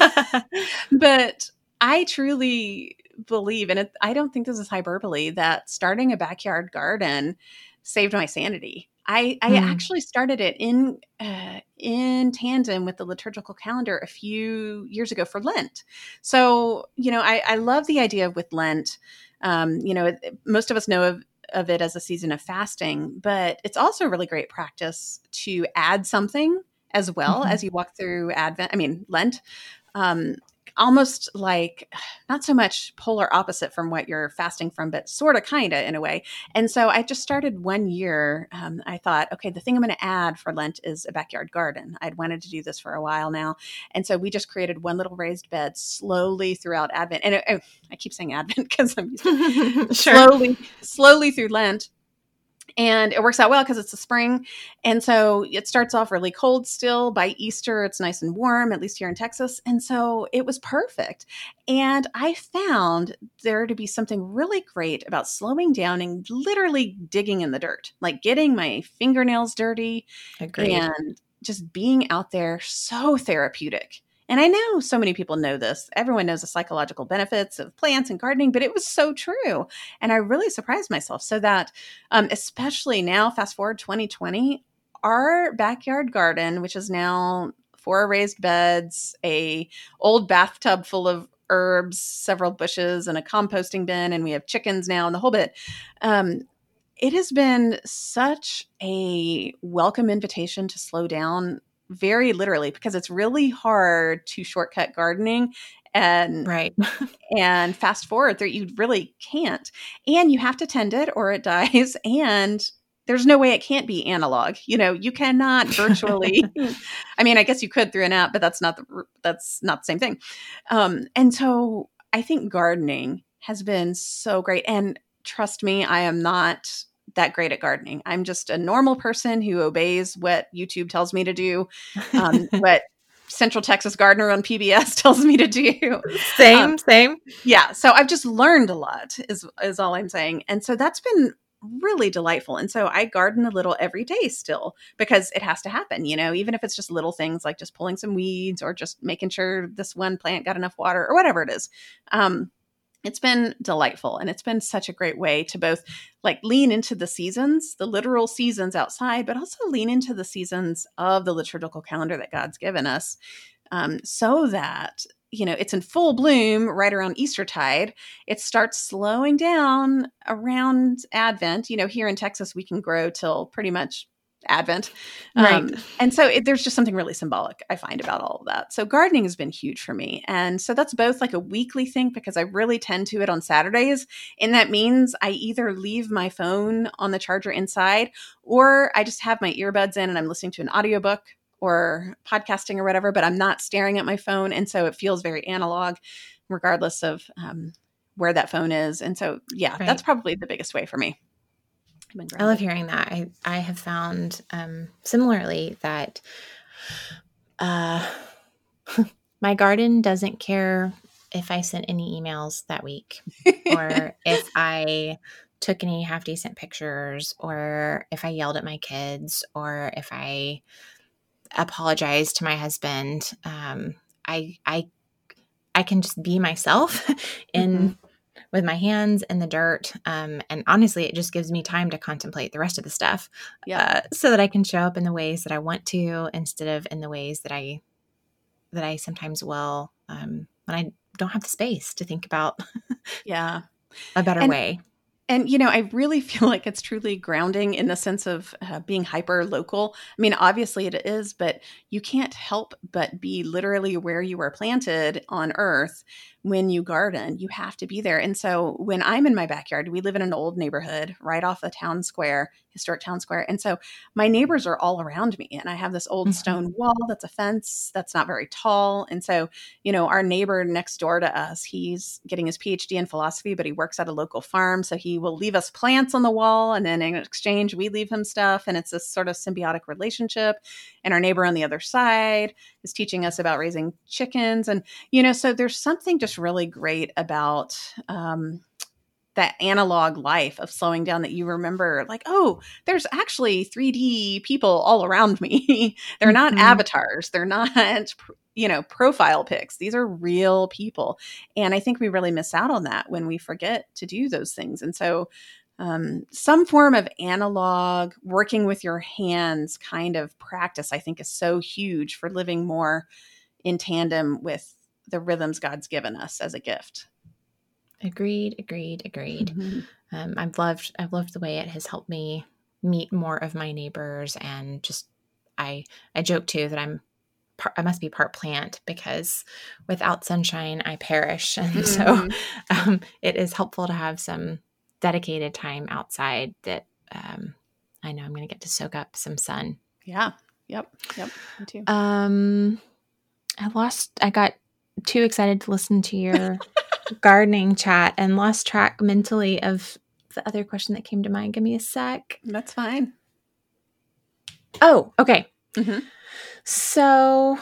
but I truly believe, and it, I don't think this is hyperbole, that starting a backyard garden saved my sanity. I, I mm. actually started it in uh, in tandem with the liturgical calendar a few years ago for Lent. So you know, I, I love the idea with Lent. Um, you know, it, most of us know of of it as a season of fasting, but it's also a really great practice to add something as well mm-hmm. as you walk through Advent. I mean Lent. Um, almost like not so much polar opposite from what you're fasting from, but sort of kind of in a way. And so I just started one year. Um, I thought, okay, the thing I'm going to add for Lent is a backyard garden. I'd wanted to do this for a while now. And so we just created one little raised bed slowly throughout Advent. And it, it, I keep saying Advent because I'm sure. slowly, slowly through Lent and it works out well because it's the spring. And so it starts off really cold still. By easter it's nice and warm at least here in texas. And so it was perfect. And i found there to be something really great about slowing down and literally digging in the dirt like getting my fingernails dirty Agreed. and just being out there so therapeutic and I know so many people know this. Everyone knows the psychological benefits of plants and gardening, but it was so true. And I really surprised myself. So that, um, especially now, fast forward 2020, our backyard garden, which is now four raised beds, a old bathtub full of herbs, several bushes, and a composting bin, and we have chickens now and the whole bit. Um, it has been such a welcome invitation to slow down very literally because it's really hard to shortcut gardening and right. and fast forward there you really can't. And you have to tend it or it dies and there's no way it can't be analog you know you cannot virtually i mean i guess you could through an app but that's not the that's not the same thing. Um and so i think gardening has been so great and trust me i am not that great at gardening. I'm just a normal person who obeys what YouTube tells me to do, um, what Central Texas Gardener on PBS tells me to do. Same, um, same. Yeah. So I've just learned a lot, is is all I'm saying, and so that's been really delightful. And so I garden a little every day still because it has to happen, you know, even if it's just little things like just pulling some weeds or just making sure this one plant got enough water or whatever it is. Um, it's been delightful and it's been such a great way to both like lean into the seasons the literal seasons outside but also lean into the seasons of the liturgical calendar that god's given us um, so that you know it's in full bloom right around eastertide it starts slowing down around advent. You know here in texas we can grow till pretty much Advent. Right. Um, and so it, there's just something really symbolic I find about all of that. So gardening has been huge for me. And so that's both like a weekly thing because I really tend to it on Saturdays. And that means I either leave my phone on the charger inside or I just have my earbuds in and I'm listening to an audiobook or podcasting or whatever, but I'm not staring at my phone. And so it feels very analog regardless of um, where that phone is. And so, yeah, right. that's probably the biggest way for me. I love hearing that. I I have found um, similarly that uh, my garden doesn't care if I sent any emails that week or if I took any half decent pictures or if I yelled at my kids or if I apologized to my husband. Um, I I I can just be myself in mm-hmm. With my hands in the dirt. Um, and honestly, it just gives me time to contemplate the rest of the stuff. Yeah. Uh, so that I can show up in the ways that I want to instead of in the ways that I that I sometimes will um, when I don't have the space to think about yeah a better and, way and you know i really feel like it's truly grounding in the sense of uh, being hyper local i mean obviously it is but you can't help but be literally where you were planted on earth when you garden, you have to be there. And so when I'm in my backyard, we live in an old neighborhood right off the town square, historic town square. And so my neighbors are all around me. And I have this old mm-hmm. stone wall that's a fence that's not very tall. And so, you know, our neighbor next door to us, he's getting his PhD in philosophy, but he works at a local farm. So he will leave us plants on the wall. And then in exchange, we leave him stuff. And it's this sort of symbiotic relationship. And our neighbor on the other side is teaching us about raising chickens. And, you know, so there's something just really great about um, that analog life of slowing down that you remember like oh there's actually 3d people all around me. They're not mm-hmm. avatars. They're not you know profile pics. These are real people. And i think we really miss out on that when we forget to do those things. And so um, some form of analog working with your hands kind of practice i think is so huge for living more in tandem with the rhythms God's given us as a gift. Agreed, agreed, agreed. Mm-hmm. Um, I've loved I've loved the way it has helped me meet more of my neighbors and just I I joke too that I'm I must be part plant because without sunshine I perish and mm-hmm. so um, it is helpful to have some dedicated time outside that um, I know I'm going to get to soak up some sun. Yeah. Yep. Yep. Me too. Um, I lost. I got too excited to listen to your gardening chat and lost track mentally of the other question that came to mind. Give me a sec. That's fine. Oh, okay. Mm-hmm. So,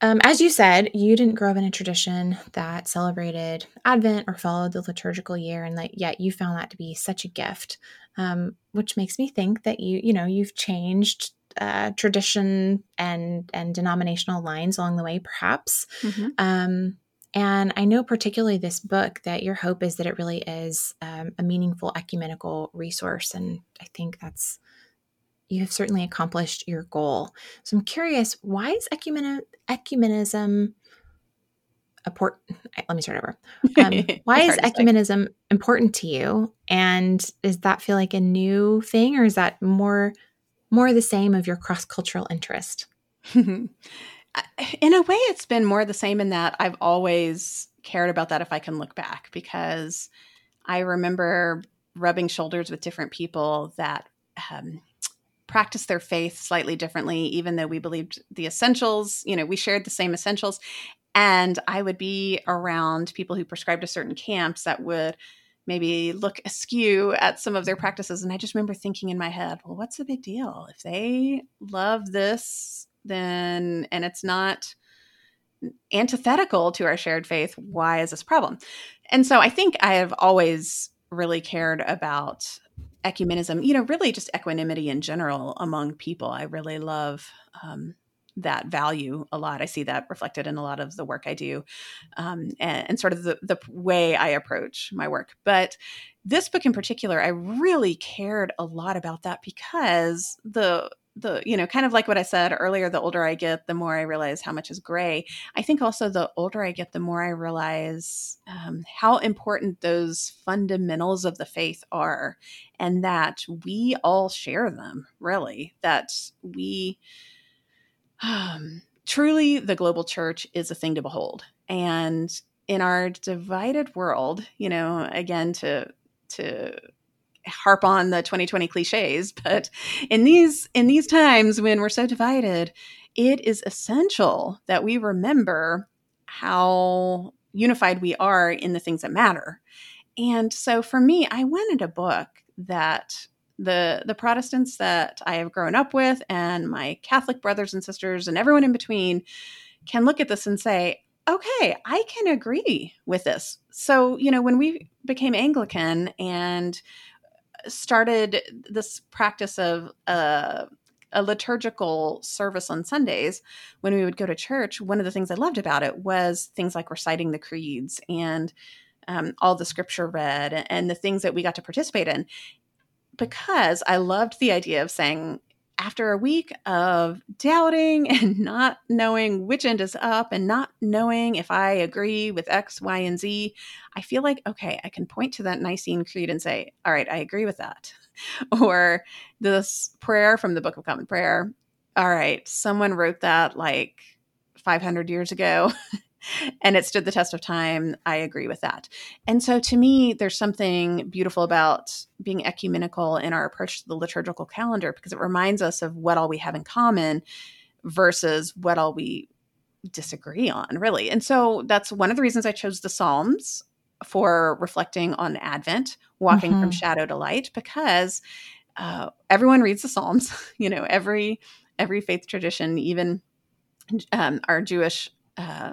um, as you said, you didn't grow up in a tradition that celebrated Advent or followed the liturgical year, and that yet you found that to be such a gift, um, which makes me think that you, you know, you've changed uh, tradition and and denominational lines along the way, perhaps. Mm-hmm. Um, and I know particularly this book that your hope is that it really is um, a meaningful ecumenical resource, and I think that's you have certainly accomplished your goal. So I'm curious, why is ecumen- ecumenism important? Let me start over. Um, why is ecumenism important to you? And does that feel like a new thing, or is that more more the same of your cross cultural interest? in a way, it's been more the same in that I've always cared about that if I can look back because I remember rubbing shoulders with different people that um, practice their faith slightly differently, even though we believed the essentials, you know, we shared the same essentials. And I would be around people who prescribed to certain camps that would maybe look askew at some of their practices. And I just remember thinking in my head, well, what's the big deal? If they love this, then, and it's not antithetical to our shared faith, why is this a problem? And so I think I have always really cared about ecumenism, you know, really just equanimity in general among people. I really love um, that value a lot. I see that reflected in a lot of the work I do um, and, and, sort of the, the way I approach my work. But this book in particular, I really cared a lot about that because the the you know kind of like what i said earlier the older i get the more i realize how much is gray i think also the older i get the more i realize um, how important those fundamentals of the faith are and that we all share them really that we um, truly, the global church is a thing to behold. And in our divided world, you know, again, to, to, harp on the 2020 cliches but in these in these times when we're so divided it is essential that we remember how unified we are in the things that matter and so for me, I wanted a book that the the Protestants that I have grown up with and my Catholic brothers and sisters and everyone in between can look at this and say, okay, I can agree with this. So, you know, when we became Anglican and started this practice of uh, a liturgical service on Sundays, when we would go to church, one of the things I loved about it was things like reciting the creeds and um, all the scripture read and the things that we got to participate in. Because I loved the idea of saying, after a week of doubting and not knowing which end is up and not knowing if I agree with X, Y, and Z, I feel like, okay, I can point to that Nicene Creed and say, all right, I agree with that. or this prayer from the Book of Common Prayer. All right, someone wrote that like 500 years ago. and it stood the test of time. I agree with that. And so to me, there's something beautiful about being ecumenical in our approach to the liturgical calendar because it reminds us of what all we have in common versus what all we disagree on, really. And so that's one of the reasons I chose the Psalms for reflecting on Advent, walking mm-hmm. from shadow to light, because uh, everyone reads the Psalms. You know, every every faith tradition, even um, our Jewish uh,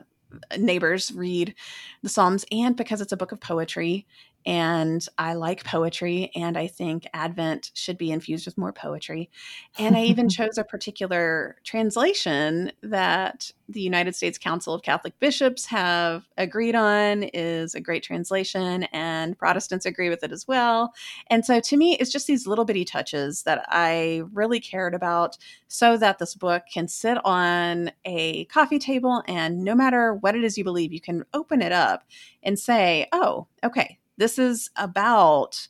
neighbors read the Psalms, and because it's a book of poetry, and I like poetry, and I think Advent should be infused with more poetry. And I even chose a particular translation that the United States Council of Catholic Bishops have agreed on is a great translation, and Protestants agree with it as well. And so to me, it's just these little bitty touches that I really cared about so that this book can sit on a coffee table, and no matter what it is you believe, you can open it up and say, oh, okay, this is about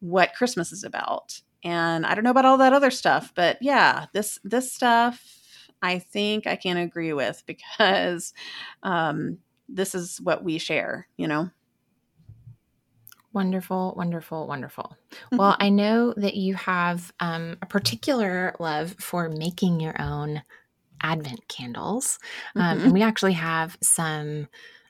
what Christmas is about. And I don't know about all that other stuff, but yeah, this this stuff I think I can agree with because um, this is what we share, you know. Wonderful, wonderful, wonderful. Well, I know that you have um, a particular love for making your own Advent candles. Um, mm-hmm. And we actually have some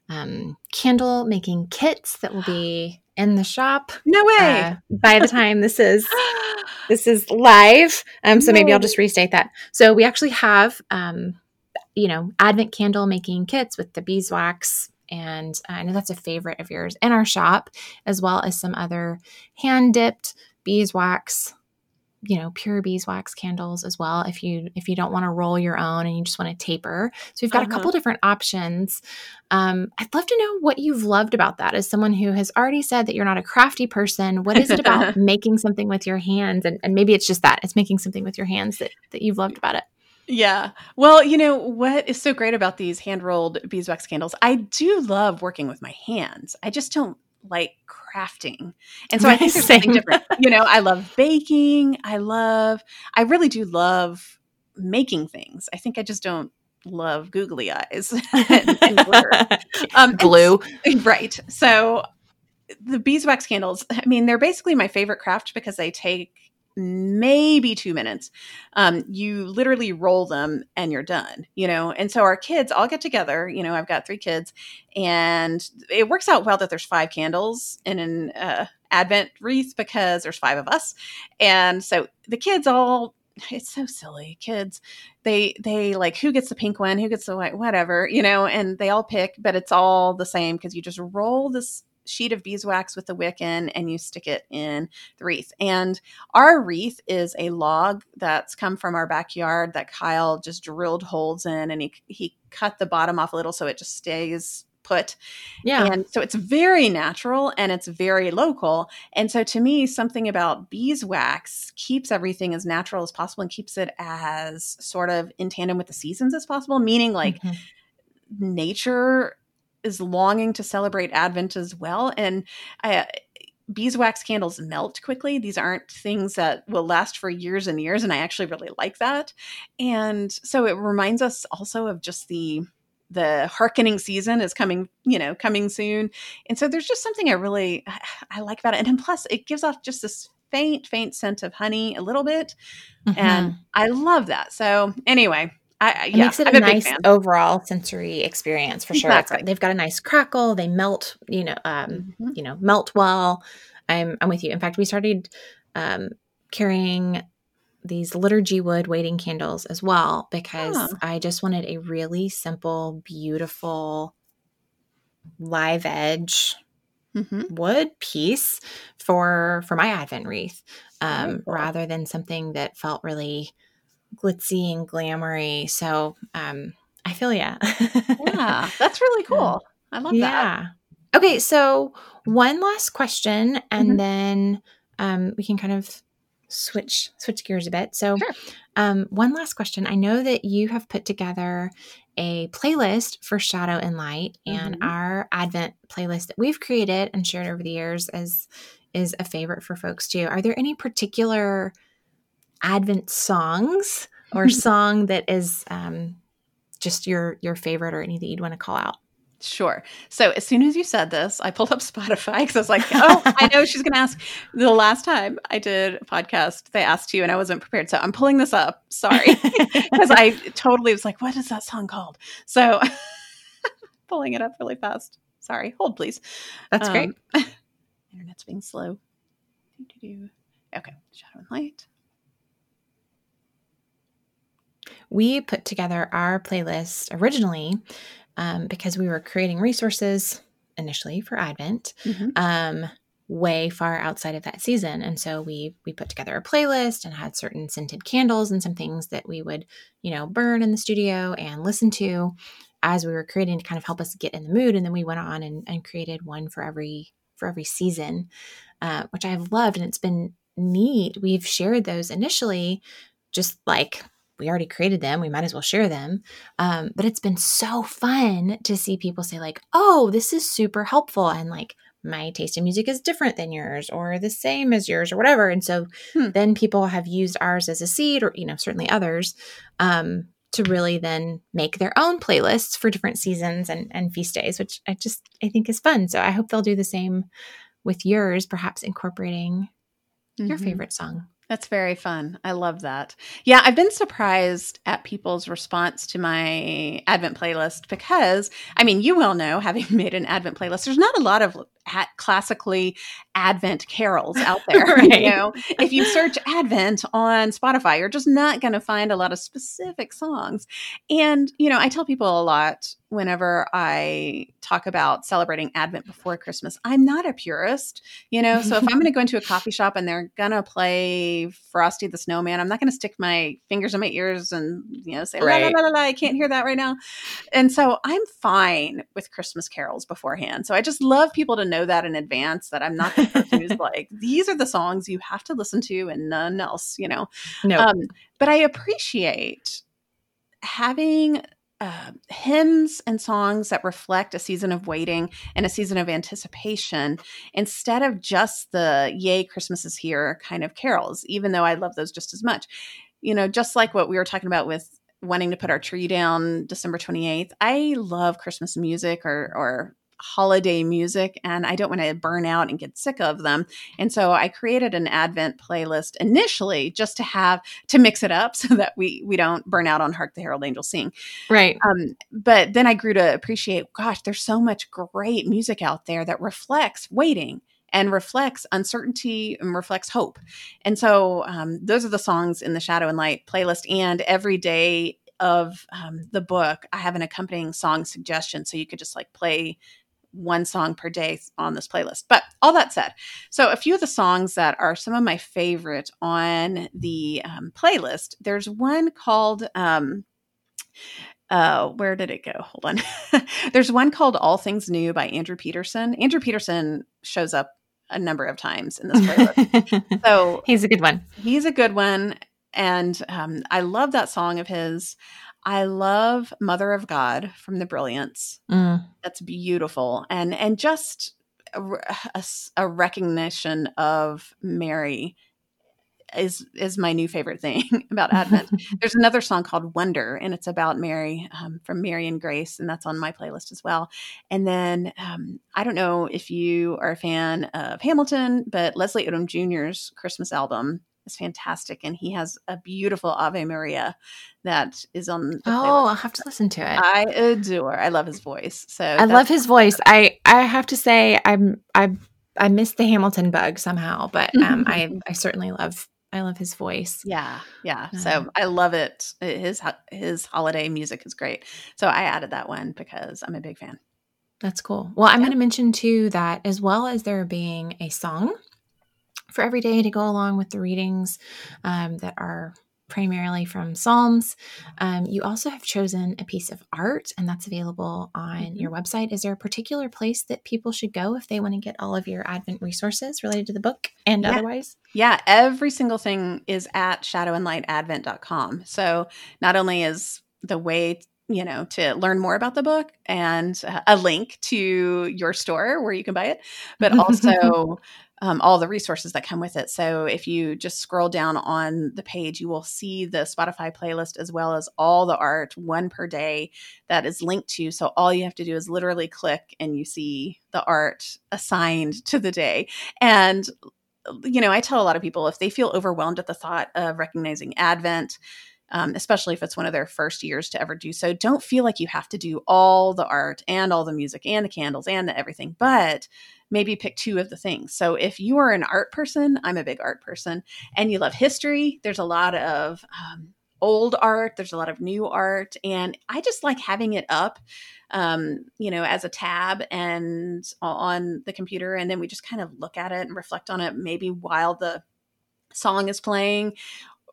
um, candle making kits that will be in the shop. No way! Uh, by the time this is this is live, um, so no. maybe I'll just restate that. So we actually have, um, you know, Advent candle making kits with the beeswax, and I know that's a favorite of yours in our shop, as well as some other hand dipped beeswax you know pure beeswax candles as well if you if you don't want to roll your own and you just want to taper so we've got uh-huh. a couple different options um, i'd love to know what you've loved about that as someone who has already said that you're not a crafty person what is it about making something with your hands and, and maybe it's just that it's making something with your hands that that you've loved about it yeah. Well, you know, what is so great about these hand rolled beeswax candles? I do love working with my hands. I just don't like crafting. And so I think there's something different. You know, I love baking. I love, I really do love making things. I think I just don't love googly eyes and, and um, glue. And, right. So the beeswax candles, I mean, they're basically my favorite craft because they take maybe two minutes. Um, you literally roll them and you're done, you know? And so our kids all get together, you know, I've got three kids and it works out well that there's five candles in an uh, Advent wreath because there's five of us. And so the kids all it's so silly kids they they like who gets the pink one who gets the white whatever you know and they all pick but it's all the same because you just roll this sheet of beeswax with the wick in and you stick it in the wreath. And our wreath is a log that's come from our backyard that Kyle just drilled holes in and he he cut the bottom off a little so it just stays put. Yeah. And so it's very natural and it's very local. And so to me, something about beeswax keeps everything as natural as possible and keeps it as sort of in tandem with the seasons as possible, meaning like mm-hmm. nature is longing to celebrate Advent as well. And I, beeswax candles melt quickly. These aren't things that will last for years and years. And I actually really like that. And so it reminds us also of just the the hearkening season is coming, you know, coming soon. And so there's just something I really I like about it. And then plus it gives off just this faint, faint scent of honey a little bit. Mm-hmm. And I love that. So anyway, I, it yeah, makes it I'm a, a nice overall sensory experience for sure. Exactly. They've got a nice crackle. They melt, you know, um, mm-hmm. you know, melt well. I'm I'm with you. In fact, we started um, carrying these liturgy wood waiting candles as well because. I just wanted a really simple, beautiful live edge hmm wood piece for for my advent wreath um, rather than something that felt really glitzy and glamoury. So um, I feel yeah. Yeah, that's really cool. I love that. yeah. Okay, so one last question, and Mhm. then um, we can kind of switch switch gears a bit. So, Sure. um, one last question. I know that you have put together a playlist for Shadow and Light, and Mhm. our Advent playlist that we've created and shared over the years is is a favorite for folks too. Are there any particular Advent songs or song that is um, just your your favorite or any that you'd want to call out? Sure. So as soon as you said this, I pulled up Spotify because I was like, oh, I know she's going to ask. The last time I did a podcast, they asked you and I wasn't prepared. So I'm pulling this up. Sorry. Because I totally was like, what is that song called? So pulling it up really fast. Sorry. Hold, please. That's great. Um, Internet's being slow. Okay. Shadow and light. We put together our playlist originally um, because we were creating resources initially for Advent, Mhm. um, way far outside of that season, and so we we put together a playlist and had certain scented candles and some things that we would you know burn in the studio and listen to as we were creating to kind of help us get in the mood, and then we went on and, and created one for every for every season, uh, which I've loved, and it's been neat. We've shared those initially, just like we already created them we might as well share them um, but it's been so fun to see people say like oh this is super helpful and like my taste in music is different than yours or the same as yours or whatever and so Hmm. then people have used ours as a seed or you know certainly others um, to really then make their own playlists for different seasons and, and feast days which i just i think is fun so i hope they'll do the same with yours perhaps incorporating your Mhm. favorite song That's very fun. I love that. Yeah, I've been surprised at people's response to my Advent playlist because, I mean, you well know, having made an Advent playlist, there's not a lot of classically Advent carols out there. Right. You know, if you search Advent on Spotify, you're just not going to find a lot of specific songs. And, you know, I tell people a lot whenever I talk about celebrating Advent before Christmas, I'm not a purist, you know. So if I'm going to go into a coffee shop and they're going to play Frosty the Snowman, I'm not going to stick my fingers in my ears and, you know, say, la, la, Right. la, la, la, I can't hear that right now. And so I'm fine with Christmas carols beforehand. So I just love people to know that in advance that I'm not the person who's like, these are the songs you have to listen to and none else, you know. no Um, but I appreciate having uh, hymns and songs that reflect a season of waiting and a season of anticipation instead of just the yay christmas is here kind of carols even though i love those just as much. You know just like what we were talking about with wanting to put our tree down december 28th i love christmas music or or holiday music and I don't want to burn out and get sick of them. And so I created an Advent playlist initially just to have to mix it up so that we we don't burn out on Hark the Herald Angels Sing. right Um, but then I grew to appreciate, gosh, there's so much great music out there that reflects waiting and reflects uncertainty and reflects hope. And so um, those are the songs in the Shadow and Light playlist. And every day of um, the book, I have an accompanying song suggestion. So you could just like play one song per day on this playlist. But all that said, so a few of the songs that are some of my favorite on the um, playlist, there's one called. Um, uh where did it go hold on there's one called all things new by andrew peterson andrew peterson shows up a number of times in this playlist so He's a good one. he's a good one and um, i love that song of his i love mother of god from the brilliance. Mm. that's beautiful. And and just a recognition of mary is is my new favorite thing about advent. There's another song called wonder and it's about mary um, from mary and grace and that's on my playlist as well. And then um, i don't know if you are a fan of hamilton but leslie odom jr's christmas album is fantastic and he has a beautiful ave maria that is on oh. I'll have to listen to it. i adore i love his voice so I love his voice. I I have to say I'm I'm I missed the Hamilton bug somehow, but um, I I certainly love I love his voice. Yeah, yeah. Uh, so I love it. His his holiday music is great. So I added that one because I'm a big fan. That's cool. Well, I'm yeah. going to mention too that as well as there being a song for every day to go along with the readings um, that are primarily from Psalms. Um, you also have chosen a piece of art, and that's available on mm-hmm. your website. Is there a particular place that people should go if they want to get all of your Advent resources related to the book and yeah. otherwise? Yeah, every single thing is at shadowandlightadvent.com. So not only is the way you know to learn more about the book and a link to your store where you can buy it but also um, all the resources that come with it. So if you just scroll down on the page, you will see the Spotify playlist as well as all the art, one per day, that is linked to. So all you have to do is literally click and you see the art assigned to the day. And, you know, I tell a lot of people if they feel overwhelmed at the thought of recognizing Advent, um, especially if it's one of their first years to ever do so. Don't feel like you have to do all the art and all the music and the candles and the everything, but maybe pick two of the things. So if you are an art person, I'm a big art person, and you love history, there's a lot of um, old art, there's a lot of new art, and I just like having it up, um, you know, as a tab and on the computer, and then we just kind of look at it and reflect on it, maybe while the song is playing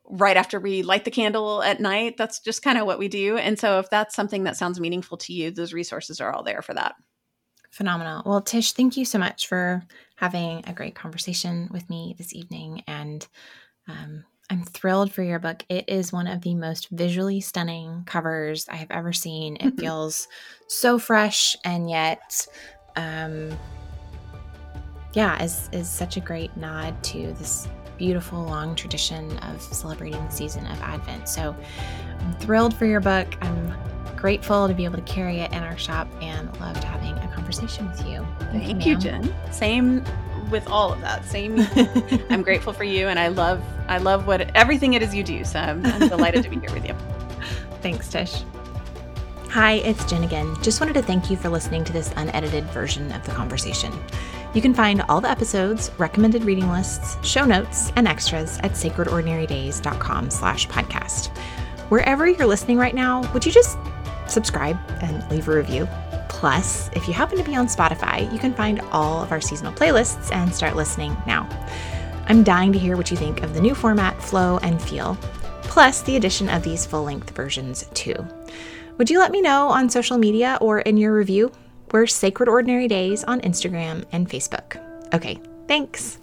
right after we light the candle at night. That's just kind of what we do. And so if that's something that sounds meaningful to you, those resources are all there for that. Phenomenal. Well, Tsh, thank you so much for having a great conversation with me this evening. And um, I'm thrilled for your book. It is one of the most visually stunning covers I have ever seen. It feels so fresh and yet, um, yeah, is is such a great nod to this beautiful long tradition of celebrating the season of Advent. So I'm thrilled for your book. I'm grateful to be able to carry it in our shop and loved having a conversation with you. Thank, Thank you, Jenn. Same with all of that. Same. I'm grateful for you, and I love I love what everything it is you do. So I'm, I'm delighted to be here with you. Thanks, Tsh. Hi, it's Jenn again. Just wanted to thank you for listening to this unedited version of the conversation. You can find all the episodes, recommended reading lists, show notes, and extras at sacredordinarydays.com slash podcast. Wherever you're listening right now, would you just subscribe and leave a review. Plus, if you happen to be on Spotify, you can find all of our seasonal playlists and start listening now. I'm dying to hear what you think of the new format, flow, and feel, plus the addition of these full length versions too. Would you let me know on social media or in your review? We're Sacred Ordinary Days on Instagram and Facebook. Okay, thanks.